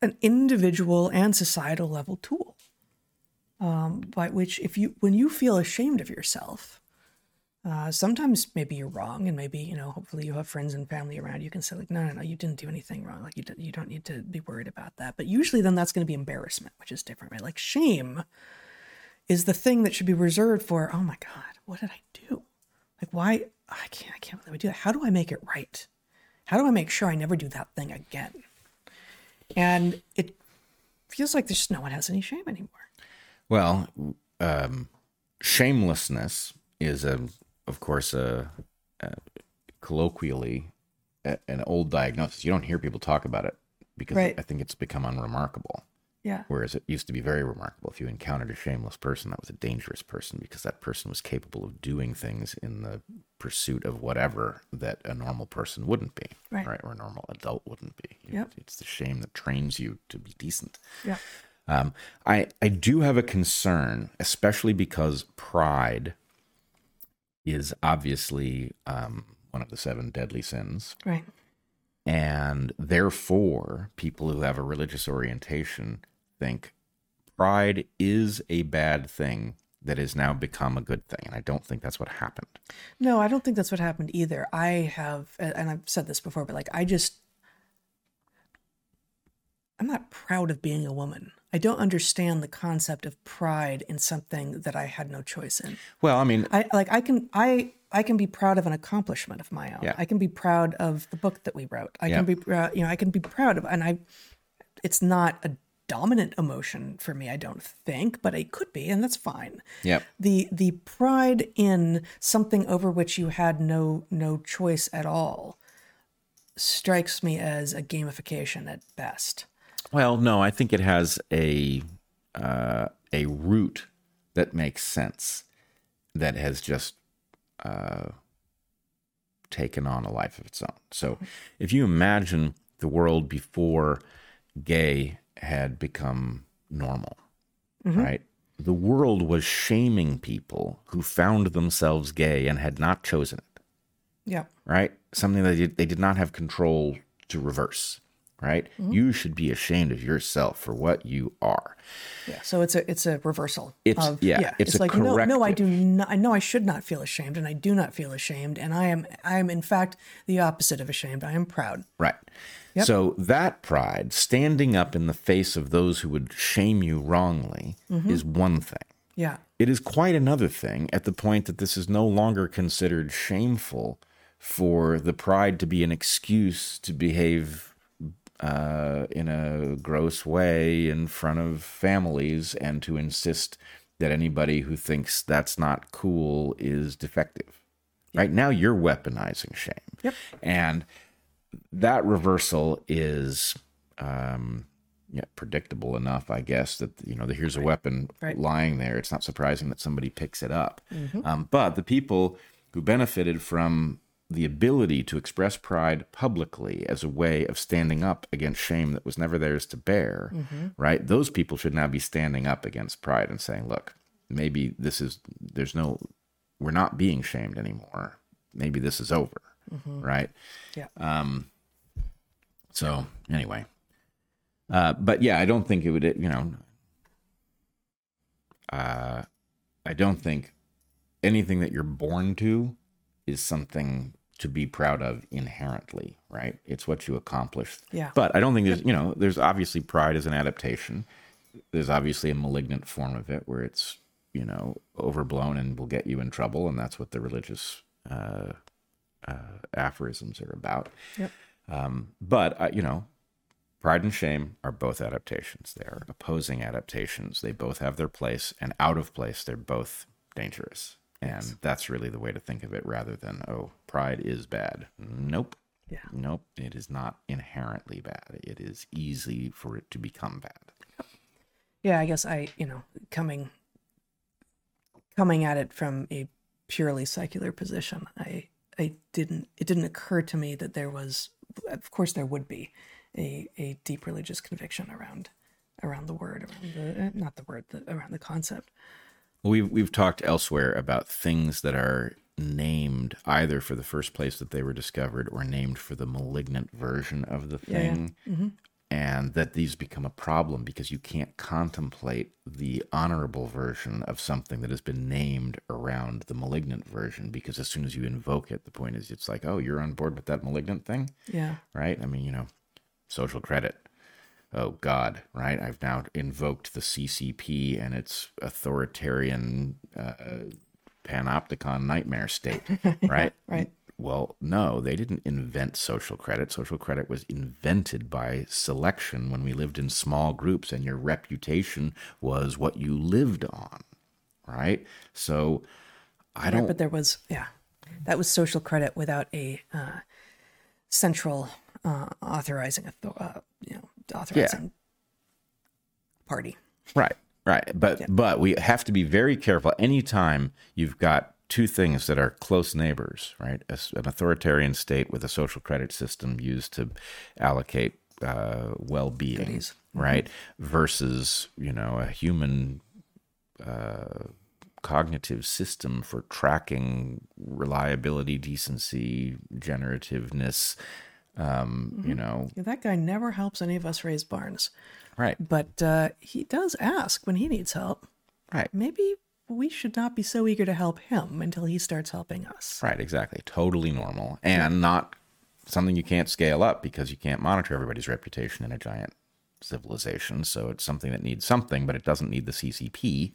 [SPEAKER 2] an individual and societal level tool um, by which if you when you feel ashamed of yourself uh, sometimes maybe you're wrong and maybe you know hopefully you have friends and family around you can say like no no no you didn't do anything wrong. Like you, don't you don't need to be worried about that. But usually then that's going to be embarrassment which is different right? Like shame is the thing that should be reserved for oh my god what did i do? Like why i can't i can't believe i do that how do i make it right how do I make sure I never do that thing again? And it feels like there's just no one has any shame anymore.
[SPEAKER 1] Well, um, shamelessness is a, of course, a, a colloquially a, an old diagnosis. You don't hear people talk about it because
[SPEAKER 2] Right.
[SPEAKER 1] I think it's become unremarkable.
[SPEAKER 2] Yeah.
[SPEAKER 1] Whereas it used to be very remarkable. If you encountered a shameless person, that was a dangerous person because that person was capable of doing things in the pursuit of whatever that a normal person wouldn't be,
[SPEAKER 2] Right.
[SPEAKER 1] Or a normal adult wouldn't be.
[SPEAKER 2] Yep.
[SPEAKER 1] It's the shame that trains you to be decent.
[SPEAKER 2] Yeah.
[SPEAKER 1] Um, I I do have a concern, especially because pride is obviously um, one of the seven deadly sins,
[SPEAKER 2] Right.
[SPEAKER 1] and therefore, people who have a religious orientation think pride is a bad thing that has now become a good thing, and I don't think that's what happened.
[SPEAKER 2] No, I don't think that's what happened either. I have, and I've said this before, but like, I just, I'm not proud of being a woman. I don't understand the concept of pride in something that I had no choice in.
[SPEAKER 1] Well, I mean,
[SPEAKER 2] I like I can I I can be proud of an accomplishment of my own.
[SPEAKER 1] Yeah.
[SPEAKER 2] I can be proud of the book that we wrote. I
[SPEAKER 1] Yeah.
[SPEAKER 2] can be proud, you know, I can be proud of and I it's not a dominant emotion for me, I don't think, but it could be and that's fine.
[SPEAKER 1] Yep.
[SPEAKER 2] The the pride in something over which you had no no choice at all strikes me as a gamification at best.
[SPEAKER 1] Well, no, I think it has a uh, a root that makes sense that has just uh, taken on a life of its own. So, if you imagine the world before gay had become normal, mm-hmm. right? The world was shaming people who found themselves gay and had not chosen it
[SPEAKER 2] Yeah.
[SPEAKER 1] right? Something that you- they did not have control to reverse, right? Mm-hmm. You should be ashamed of yourself for what you are.
[SPEAKER 2] Yeah, so it's a it's a reversal.
[SPEAKER 1] It's-
[SPEAKER 2] of,
[SPEAKER 1] yeah, yeah. it's a
[SPEAKER 2] like no, no, I do not. I know I should not feel ashamed, and I do not feel ashamed, and I am I am in fact the opposite of ashamed. I am proud.
[SPEAKER 1] Right. So that pride, standing up in the face of those who would shame you wrongly, is one thing.
[SPEAKER 2] Yeah,
[SPEAKER 1] It is quite another thing at the point that this is no longer considered shameful for the pride to be an excuse to behave uh, in a gross way in front of families and to insist that anybody who thinks that's not cool is defective. Right now, you're weaponizing shame.
[SPEAKER 2] Yep.
[SPEAKER 1] And that reversal is um, yeah, predictable enough, I guess, that, you know, here's a weapon
[SPEAKER 2] Right.
[SPEAKER 1] lying there. It's not surprising that somebody picks it up. Um, but the people who benefited from the ability to express pride publicly as a way of standing up against shame that was never theirs to bear, right? Those people should now be standing up against pride and saying, look, maybe this is, there's no, we're not being shamed anymore. Maybe this is over, right?
[SPEAKER 2] Yeah.
[SPEAKER 1] Um, so anyway, uh, but yeah, I don't think it would, you know, uh, I don't think anything that you're born to is something to be proud of inherently, right? It's what you accomplish.
[SPEAKER 2] Yeah.
[SPEAKER 1] But I don't think there's, you know, there's obviously pride as an adaptation. There's obviously a malignant form of it where it's, you know, overblown and will get you in trouble. And that's what the religious uh, uh, aphorisms are about.
[SPEAKER 2] Yep.
[SPEAKER 1] Um, but, uh, you know, pride and shame are both adaptations. They're opposing adaptations. They both have their place, and out of place, they're both dangerous. And that's really the way to think of it rather than, oh, pride is bad. Nope.
[SPEAKER 2] Yeah.
[SPEAKER 1] Nope. It is not inherently bad. It is easy for it to become bad.
[SPEAKER 2] Yeah, I guess I, you know, coming coming at it from a purely secular position, I I didn't it didn't occur to me that there was of course there would be a a deep religious conviction around around the word, around the eh, not the word, the, around the concept.
[SPEAKER 1] We've we've talked elsewhere about things that are named either for the first place that they were discovered or named for the malignant version of the
[SPEAKER 2] Yeah, yeah.
[SPEAKER 1] thing. And that these become a problem because you can't contemplate the honorable version of something that has been named around the malignant version because as soon as you invoke it, the point is it's like, oh, you're on board with that malignant thing?
[SPEAKER 2] Yeah.
[SPEAKER 1] right? I mean, you know, social credit. Oh God, right? I've now invoked the CCP and its authoritarian uh, panopticon nightmare state, *laughs* right?
[SPEAKER 2] right.
[SPEAKER 1] Well, no, they didn't invent social credit. Social credit was invented by selection when we lived in small groups and your reputation was what you lived on, right? So I don't
[SPEAKER 2] but there was yeah, that was social credit without a uh, central uh, authorizing uh, you know authorizing party.
[SPEAKER 1] Right, right. But but we have to be very careful. Anytime you've got two things that are close neighbors, right? An authoritarian state with a social credit system used to allocate uh, well-being,
[SPEAKER 2] Goodies.
[SPEAKER 1] right? Versus you know a human uh, cognitive system for tracking reliability, decency, generativeness. Um, You know,
[SPEAKER 2] that guy never helps any of us raise barns,
[SPEAKER 1] right,
[SPEAKER 2] but uh, he does ask when he needs help.
[SPEAKER 1] right.
[SPEAKER 2] Maybe we should not be so eager to help him until he starts helping us.
[SPEAKER 1] Right, exactly. Totally normal and not something you can't scale up because you can't monitor everybody's reputation in a giant civilization. So it's something that needs something, but it doesn't need the CCP.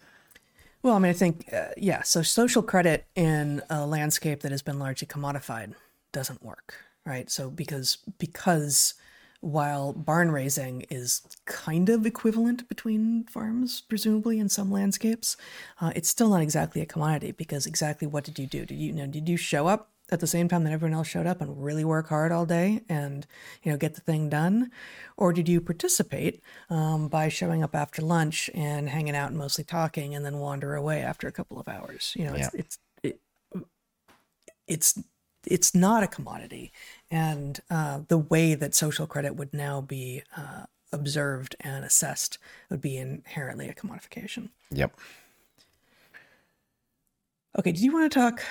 [SPEAKER 2] Well, I mean, I think uh, yeah. So social credit in a landscape that has been largely commodified doesn't work, right? So because because while barn raising is kind of equivalent between farms, presumably in some landscapes, uh, it's still not exactly a commodity. Because exactly what did you do? Did you, you know? Did you show up at the same time that everyone else showed up and really work hard all day and you know get the thing done, or did you participate um, by showing up after lunch and hanging out and mostly talking and then wander away after a couple of hours? You know, it's
[SPEAKER 1] Yeah.
[SPEAKER 2] it's it, it's it's not a commodity, and uh, the way that social credit would now be uh, observed and assessed would be inherently a commodification.
[SPEAKER 1] Yep.
[SPEAKER 2] Okay, do you want to talk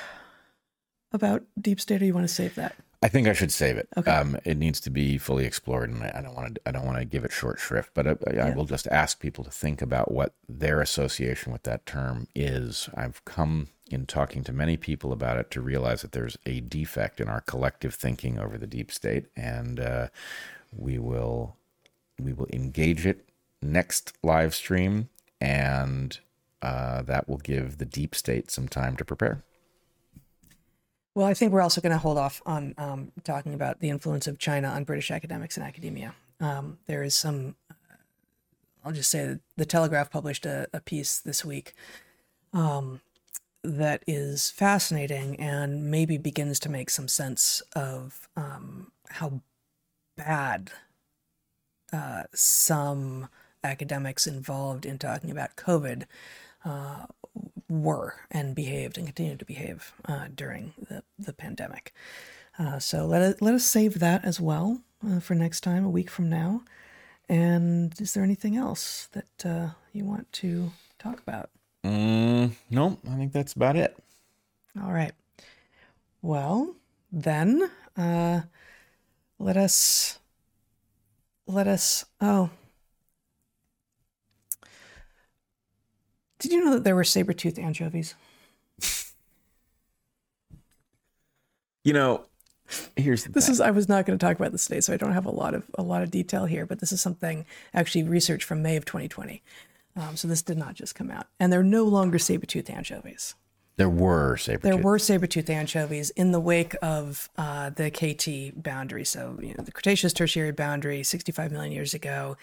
[SPEAKER 2] about deep state, or you want to save that?
[SPEAKER 1] I think I should save it.
[SPEAKER 2] Okay.
[SPEAKER 1] Um, it needs to be fully explored, and I, don't want to. I don't want to give it short shrift. But I, I will just ask people to think about what their association with that term is. I've come in talking to many people about it to realize that there's a defect in our collective thinking over the deep state, and uh, we will we will engage it next live stream, and uh, that will give the deep state some time to prepare.
[SPEAKER 2] Well, I think we're also going to hold off on um, talking about the influence of China on British academics and academia. Um, there is some, I'll just say the Telegraph published a, a piece this week um, that is fascinating and maybe begins to make some sense of um, how bad uh, some academics involved in talking about COVID uh, were and behaved and continue to behave uh, during the, the pandemic. Uh, so let us, let us save that as well uh, for next time, a week from now. And is there anything else that uh, you want to talk about?
[SPEAKER 1] Mm, nope, I think that's about it.
[SPEAKER 2] All right. Well, then uh, let us let us. Oh, did you know that there were saber-toothed anchovies?
[SPEAKER 1] You know, here's the
[SPEAKER 2] This
[SPEAKER 1] thing.
[SPEAKER 2] is I was not going to talk about this today, so I don't have a lot of a lot of detail here. But this is something actually research from May of 2020. Um, so this did not just come out, and they're no longer saber-toothed anchovies.
[SPEAKER 1] there were saber
[SPEAKER 2] There were saber-toothed anchovies in the wake of uh, the KT boundary. So, you know, the Cretaceous Tertiary boundary, 65 million years ago,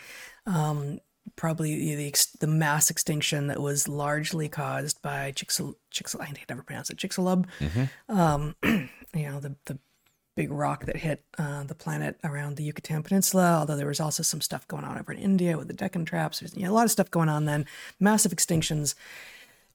[SPEAKER 2] um, probably the the mass extinction that was largely caused by Chicxul- Chicxul- I can never pronounce it, Chicxulub. Um, *clears throat* you know, the the big rock that hit uh, the planet around the Yucatan Peninsula. Although there was also some stuff going on over in India with the Deccan traps. There's you know, a lot of stuff going on then. Massive extinctions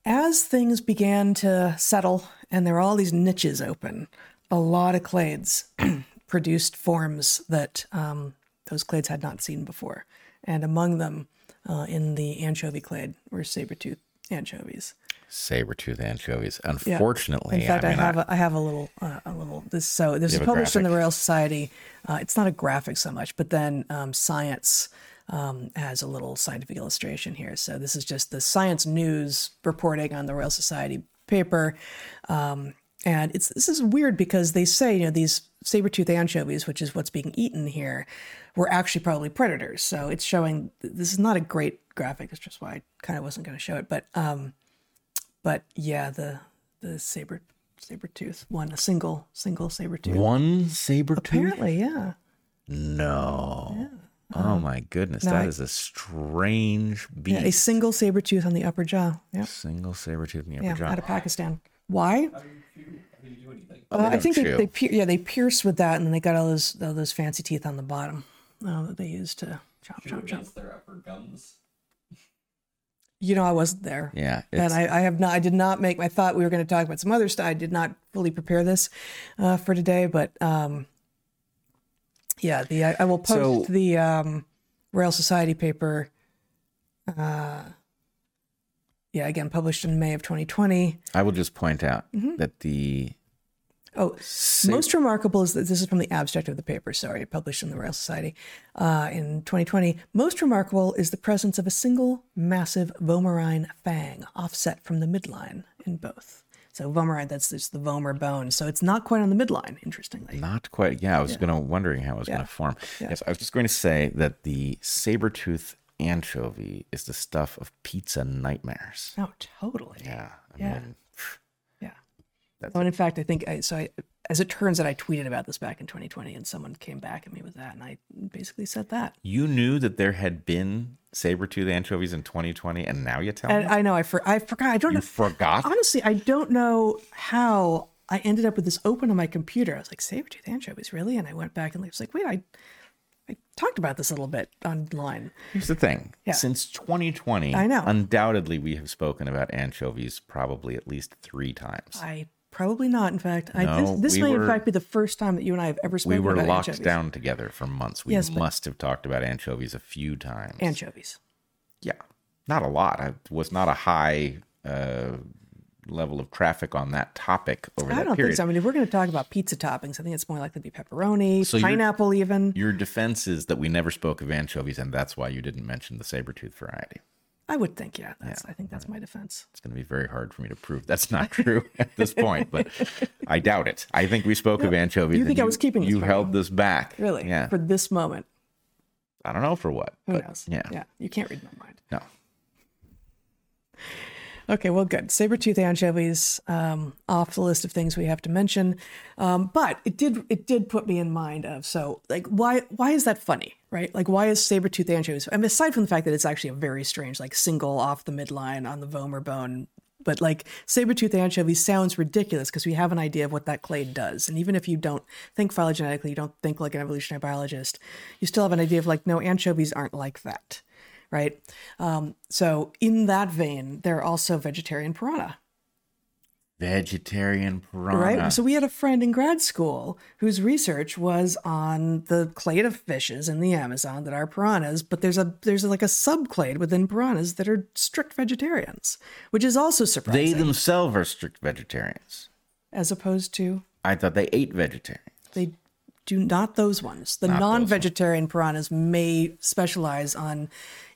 [SPEAKER 2] as things began to settle and there were all these niches open, a lot of clades *clears throat* produced forms that um, those clades had not seen before. And among them, uh, in the anchovy clade, were saber-toothed anchovies.
[SPEAKER 1] Saber-tooth anchovies.
[SPEAKER 2] Yeah.
[SPEAKER 1] Unfortunately,
[SPEAKER 2] in fact, I,
[SPEAKER 1] I
[SPEAKER 2] have a, I have a little uh, a little this. So this is published in the? Royal Society. Uh, it's not a graphic so much, but then um, Science um, has a little scientific illustration here. So this is just the Science News reporting on the Royal Society paper. Um, and it's this is weird because they say you know these saber-toothed anchovies, which is what's being eaten here, were actually probably predators. So it's showing this is not a great graphic. It's just why I kind of wasn't going to show it. But um, but yeah, the the saber saber tooth one, a single single saber tooth.
[SPEAKER 1] one saber-tooth.
[SPEAKER 2] Apparently, yeah.
[SPEAKER 1] No. Oh my goodness,
[SPEAKER 2] no,
[SPEAKER 1] that
[SPEAKER 2] I-
[SPEAKER 1] is a strange beast.
[SPEAKER 2] Yeah, a single saber tooth on the upper jaw. Yeah,
[SPEAKER 1] Single saber-tooth in the upper
[SPEAKER 2] yeah,
[SPEAKER 1] jaw.
[SPEAKER 2] out of Pakistan. Why?
[SPEAKER 1] Oh,
[SPEAKER 2] Uh, I think they,
[SPEAKER 1] chew.
[SPEAKER 2] they yeah they pierced with that, and then they got all those all those fancy teeth on the bottom uh, that they use to chop chop chop.
[SPEAKER 3] against their upper gums.
[SPEAKER 2] You know, I wasn't there.
[SPEAKER 1] yeah,
[SPEAKER 2] and I, I have not. I did not make. I thought we were going to talk about some other stuff. I did not fully prepare this uh, for today, but um, yeah, the I, I will post
[SPEAKER 1] So-
[SPEAKER 2] the um, Royal Society paper. Uh, yeah, again, published in May of 2020.
[SPEAKER 1] I will just point out
[SPEAKER 2] Mm-hmm.
[SPEAKER 1] that the
[SPEAKER 2] Oh, most remarkable is that this is from the abstract of the paper. Sorry, published in the Royal Society uh, in 2020. Most remarkable is the presence of a single massive vomerine fang offset from the midline in both. So vomerine, that's just the vomer bone. So it's not quite on the midline. Interestingly,
[SPEAKER 1] not quite. Yeah, I was gonna wondering how it was
[SPEAKER 2] Yeah.
[SPEAKER 1] gonna form.
[SPEAKER 2] Yeah.
[SPEAKER 1] Yes, I was just going to say that the saber-tooth anchovy is the stuff of pizza nightmares.
[SPEAKER 2] oh, totally.
[SPEAKER 1] Yeah, I
[SPEAKER 2] Yeah.
[SPEAKER 1] mean,
[SPEAKER 2] Yeah.
[SPEAKER 1] That's
[SPEAKER 2] So, and in fact, I think I, so. I, as it turns out, I tweeted about this back in 2020, and someone came back at me with that, and I basically said that.
[SPEAKER 1] you knew that there had been saber-tooth anchovies in 2020, and now you tell
[SPEAKER 2] And
[SPEAKER 1] me
[SPEAKER 2] I know I for, I forgot. I don't
[SPEAKER 1] you
[SPEAKER 2] know.
[SPEAKER 1] forgot.
[SPEAKER 2] Honestly, I don't know how I ended up with this open on my computer. I was like, saber-tooth anchovies, really? And I went back and I was like, wait, I, I talked about this a little bit online.
[SPEAKER 1] Here's the thing.
[SPEAKER 2] Yeah.
[SPEAKER 1] Since 2020,
[SPEAKER 2] I know.
[SPEAKER 1] undoubtedly we have spoken about anchovies probably at least three times.
[SPEAKER 2] I probably not. In fact, I,
[SPEAKER 1] No,
[SPEAKER 2] this, this
[SPEAKER 1] we
[SPEAKER 2] may
[SPEAKER 1] were-
[SPEAKER 2] in fact be the first time that you and I have ever spoken.
[SPEAKER 1] we were
[SPEAKER 2] about
[SPEAKER 1] locked
[SPEAKER 2] anchovies.
[SPEAKER 1] down together for months. We
[SPEAKER 2] Yes,
[SPEAKER 1] must have talked about anchovies a few times.
[SPEAKER 2] Anchovies.
[SPEAKER 1] yeah, not a lot. I was not a high uh, level of traffic on that topic over there.
[SPEAKER 2] I
[SPEAKER 1] that
[SPEAKER 2] don't
[SPEAKER 1] period.
[SPEAKER 2] think so. I mean, if we're going to talk about pizza toppings, I think it's more likely to be pepperoni,
[SPEAKER 1] So
[SPEAKER 2] pineapple, even.
[SPEAKER 1] Your defense is that we never spoke of anchovies, and that's why you didn't mention the saber-tooth variety.
[SPEAKER 2] I would think, yeah. That's. I think that's my defense.
[SPEAKER 1] It's going to be very hard for me to prove that's *laughs* not true at this point, but I *laughs* doubt it. I think we spoke of anchovies.
[SPEAKER 2] You think I was keeping
[SPEAKER 1] You held this back,
[SPEAKER 2] Really,
[SPEAKER 1] Yeah,
[SPEAKER 2] for this moment.
[SPEAKER 1] I don't know for what.
[SPEAKER 2] Who
[SPEAKER 1] but
[SPEAKER 2] knows?
[SPEAKER 1] Yeah,
[SPEAKER 2] yeah. You can't read my mind.
[SPEAKER 1] no. *laughs*
[SPEAKER 2] Okay, well, good. Saber-tooth anchovies um, off the list of things we have to mention, um, but it did it did put me in mind of so like why why is that funny, right? Like why is saber-tooth anchovies? I aside from the fact that it's actually a very strange like single off the midline on the vomer bone, but like saber-tooth anchovy sounds ridiculous because we have an idea of what that clade does, and even if you don't think phylogenetically, you don't think like an evolutionary biologist, you still have an idea of like no anchovies aren't like that right? Um, so, in that vein, there are also vegetarian piranha.
[SPEAKER 1] Vegetarian piranha.
[SPEAKER 2] Right. So, we had a friend in grad school whose research was on the clade of fishes in the Amazon that are piranhas, but there's a there's like a subclade within piranhas that are strict vegetarians, which is also surprising.
[SPEAKER 1] They themselves are strict vegetarians.
[SPEAKER 2] As opposed to
[SPEAKER 1] I thought they ate vegetarians.
[SPEAKER 2] They do not those ones. The
[SPEAKER 1] Not
[SPEAKER 2] non-vegetarian piranhas may specialize on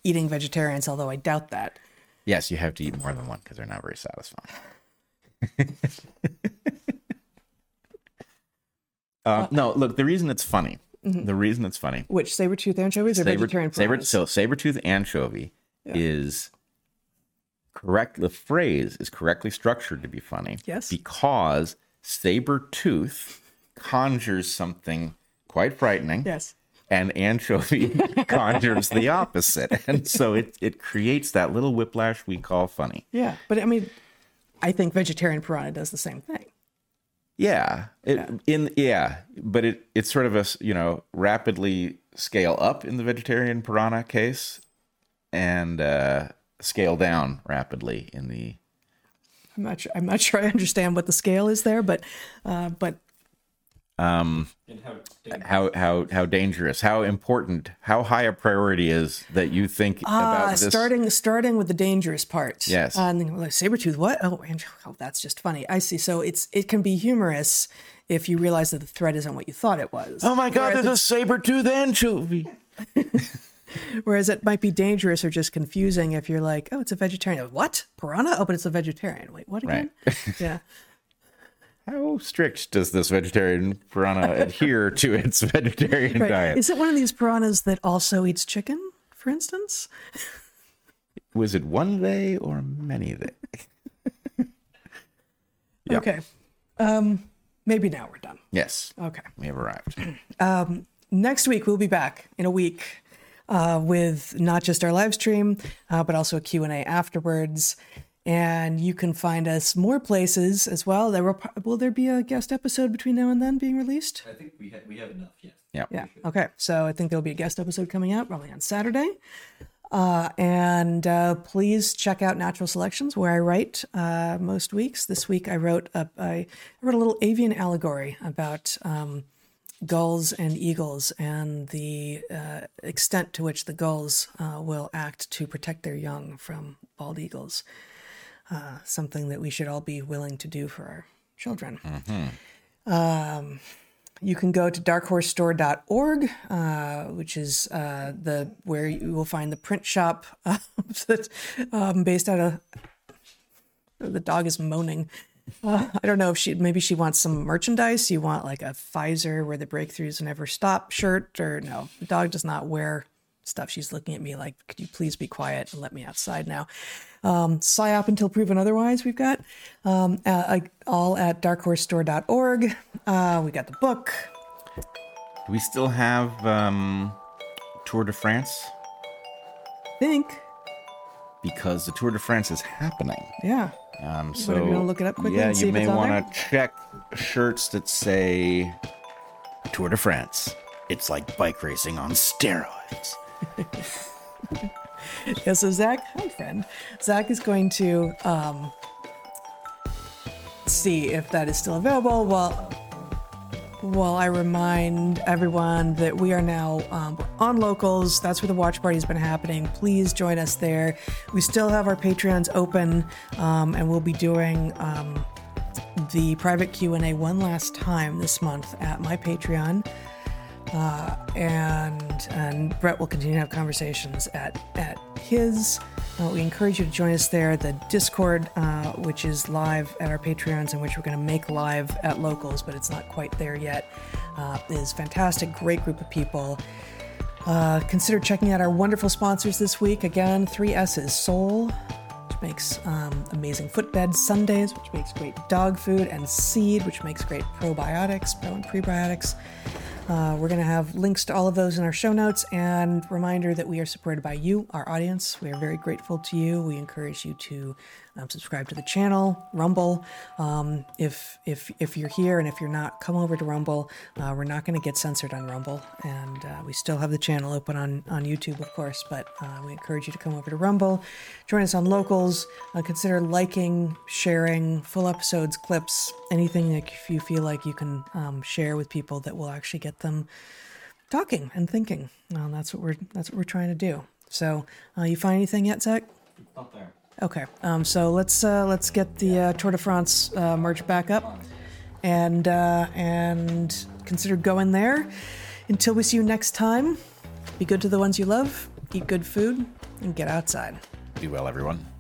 [SPEAKER 2] eating vegetarians, although I doubt that.
[SPEAKER 1] Yes, you have to eat more than one because they're not very satisfying. Um, *laughs* no, look, the reason it's funny, the reason it's funny,
[SPEAKER 2] Which saber-tooth anchovies or
[SPEAKER 1] saber,
[SPEAKER 2] vegetarian
[SPEAKER 1] saber,
[SPEAKER 2] piranhas?
[SPEAKER 1] so saber-tooth anchovy is correct. The phrase is correctly structured to be funny.
[SPEAKER 2] Yes.
[SPEAKER 1] Because saber-tooth conjures something quite frightening.
[SPEAKER 2] yes.
[SPEAKER 1] and anchovy *laughs* conjures the opposite. And so it, it creates that little whiplash we call funny.
[SPEAKER 2] Yeah, but I mean, I think vegetarian piranha does the same thing.
[SPEAKER 1] Yeah. It, In yeah, but it it's sort of a you know rapidly scale up in the vegetarian piranha case, and uh, scale down rapidly in the
[SPEAKER 2] I'm not sure. I'm not sure I understand what the scale is there, but uh, but
[SPEAKER 1] um how how how dangerous, how important, how high a priority is that you think
[SPEAKER 2] ah,
[SPEAKER 1] about this.
[SPEAKER 2] starting starting with the dangerous part.
[SPEAKER 1] Yes.
[SPEAKER 2] Uh, and then, like saber-tooth, what? Oh, and, oh, that's just funny. I see. So it's it can be humorous if you realize that the threat isn't what you thought it was.
[SPEAKER 1] Oh my God!
[SPEAKER 2] Whereas
[SPEAKER 1] There's a saber tooth anchovy. *laughs*
[SPEAKER 2] Whereas it might be dangerous or just confusing if you're like, oh, it's a vegetarian. What? Piranha? Oh, but it's a vegetarian. Wait, what again? *laughs* yeah.
[SPEAKER 1] How strict does this vegetarian piranha *laughs* adhere to its vegetarian
[SPEAKER 2] Right.
[SPEAKER 1] diet?
[SPEAKER 2] Is it one of these piranhas that also eats chicken, for instance? *laughs*
[SPEAKER 1] Was it one day or many day? *laughs* Yeah.
[SPEAKER 2] Okay. Um, maybe now we're done.
[SPEAKER 1] Yes,
[SPEAKER 2] Okay.
[SPEAKER 1] we have arrived. *clears throat*
[SPEAKER 2] Next week we'll be back in a week uh, with not just our live stream, uh, but also a Q&A afterwards. And you can find us more places as well. There will, will there be a guest episode between now and then being released?
[SPEAKER 3] I think we ha- we have enough. Yes.
[SPEAKER 1] Yeah.
[SPEAKER 2] Yeah. Okay. So I think there'll be a guest episode coming out probably on Saturday. Uh, and uh, please check out Natural Selections, where I write uh, most weeks. This week I wrote a, I wrote a little avian allegory about um, gulls and eagles and the uh, extent to which the gulls uh, will act to protect their young from bald eagles. Uh, something that we should all be willing to do for our children. Um, you can go to darkhorsestore.org, uh, which is uh, the where you will find the print shop uh, *laughs* that, um, based out of. The dog is moaning. Uh, I don't know if she maybe she wants some merchandise. You want like a Pfizer where the breakthroughs never stop shirt, or no? The dog does not wear stuff. She's looking at me like, could you please be quiet and let me outside now? Um, PSYOP until proven otherwise. We've got um, uh, all at darkhorsestore.org. Uh, we got the book.
[SPEAKER 1] Do we still have um, Tour de France?
[SPEAKER 2] think.
[SPEAKER 1] Because the Tour de France is happening.
[SPEAKER 2] Yeah.
[SPEAKER 1] Um, so
[SPEAKER 2] Wanna look it up quickly
[SPEAKER 1] Yeah,
[SPEAKER 2] and see
[SPEAKER 1] you may want to check shirts that say Tour de France. It's like bike racing on steroids. *laughs*
[SPEAKER 2] Yeah, so Zach, hi friend. Zach is going to um, see if that is still available. While while I remind everyone that we are now um, on locals. That's where the watch party has been happening. Please join us there. We still have our Patreons open, um, and we'll be doing um, the private Q and A one last time this month at my Patreon Uh, and and Bret will continue to have conversations at at his. Uh, we encourage you to join us there. The Discord, uh, which is live at our Patreons, and which we're going to make live at locals, but it's not quite there yet, uh, is fantastic. Great group of people. Uh, consider checking out our wonderful sponsors this week. Again, three S's: Sole, makes um, amazing footbed Sundays, which makes great dog food, and Seed, which makes great probiotics, pro and prebiotics. Uh, we're going to have links to all of those in our show notes and reminder that we are supported by you, our audience. We are very grateful to you. We encourage you to um, subscribe to the channel, Rumble. Um, if if if you're here and if you're not, come over to Rumble. Uh, we're not going to get censored on Rumble, and uh, we still have the channel open on on YouTube, of course. But uh, we encourage you to come over to Rumble, join us on Locals. Uh, consider liking, sharing full episodes, clips, anything that you feel like you can um, share with people that will actually get them talking and thinking. Well, that's what we're that's what we're trying to do. So, uh, you find anything yet, Zach?
[SPEAKER 1] Not there.
[SPEAKER 2] Okay, um, so let's uh, let's get the uh, Tour de France uh, merch back up, and uh, and consider going there. Until we see you next time, be good to the ones you love, eat good food, and get outside.
[SPEAKER 1] Be well, everyone.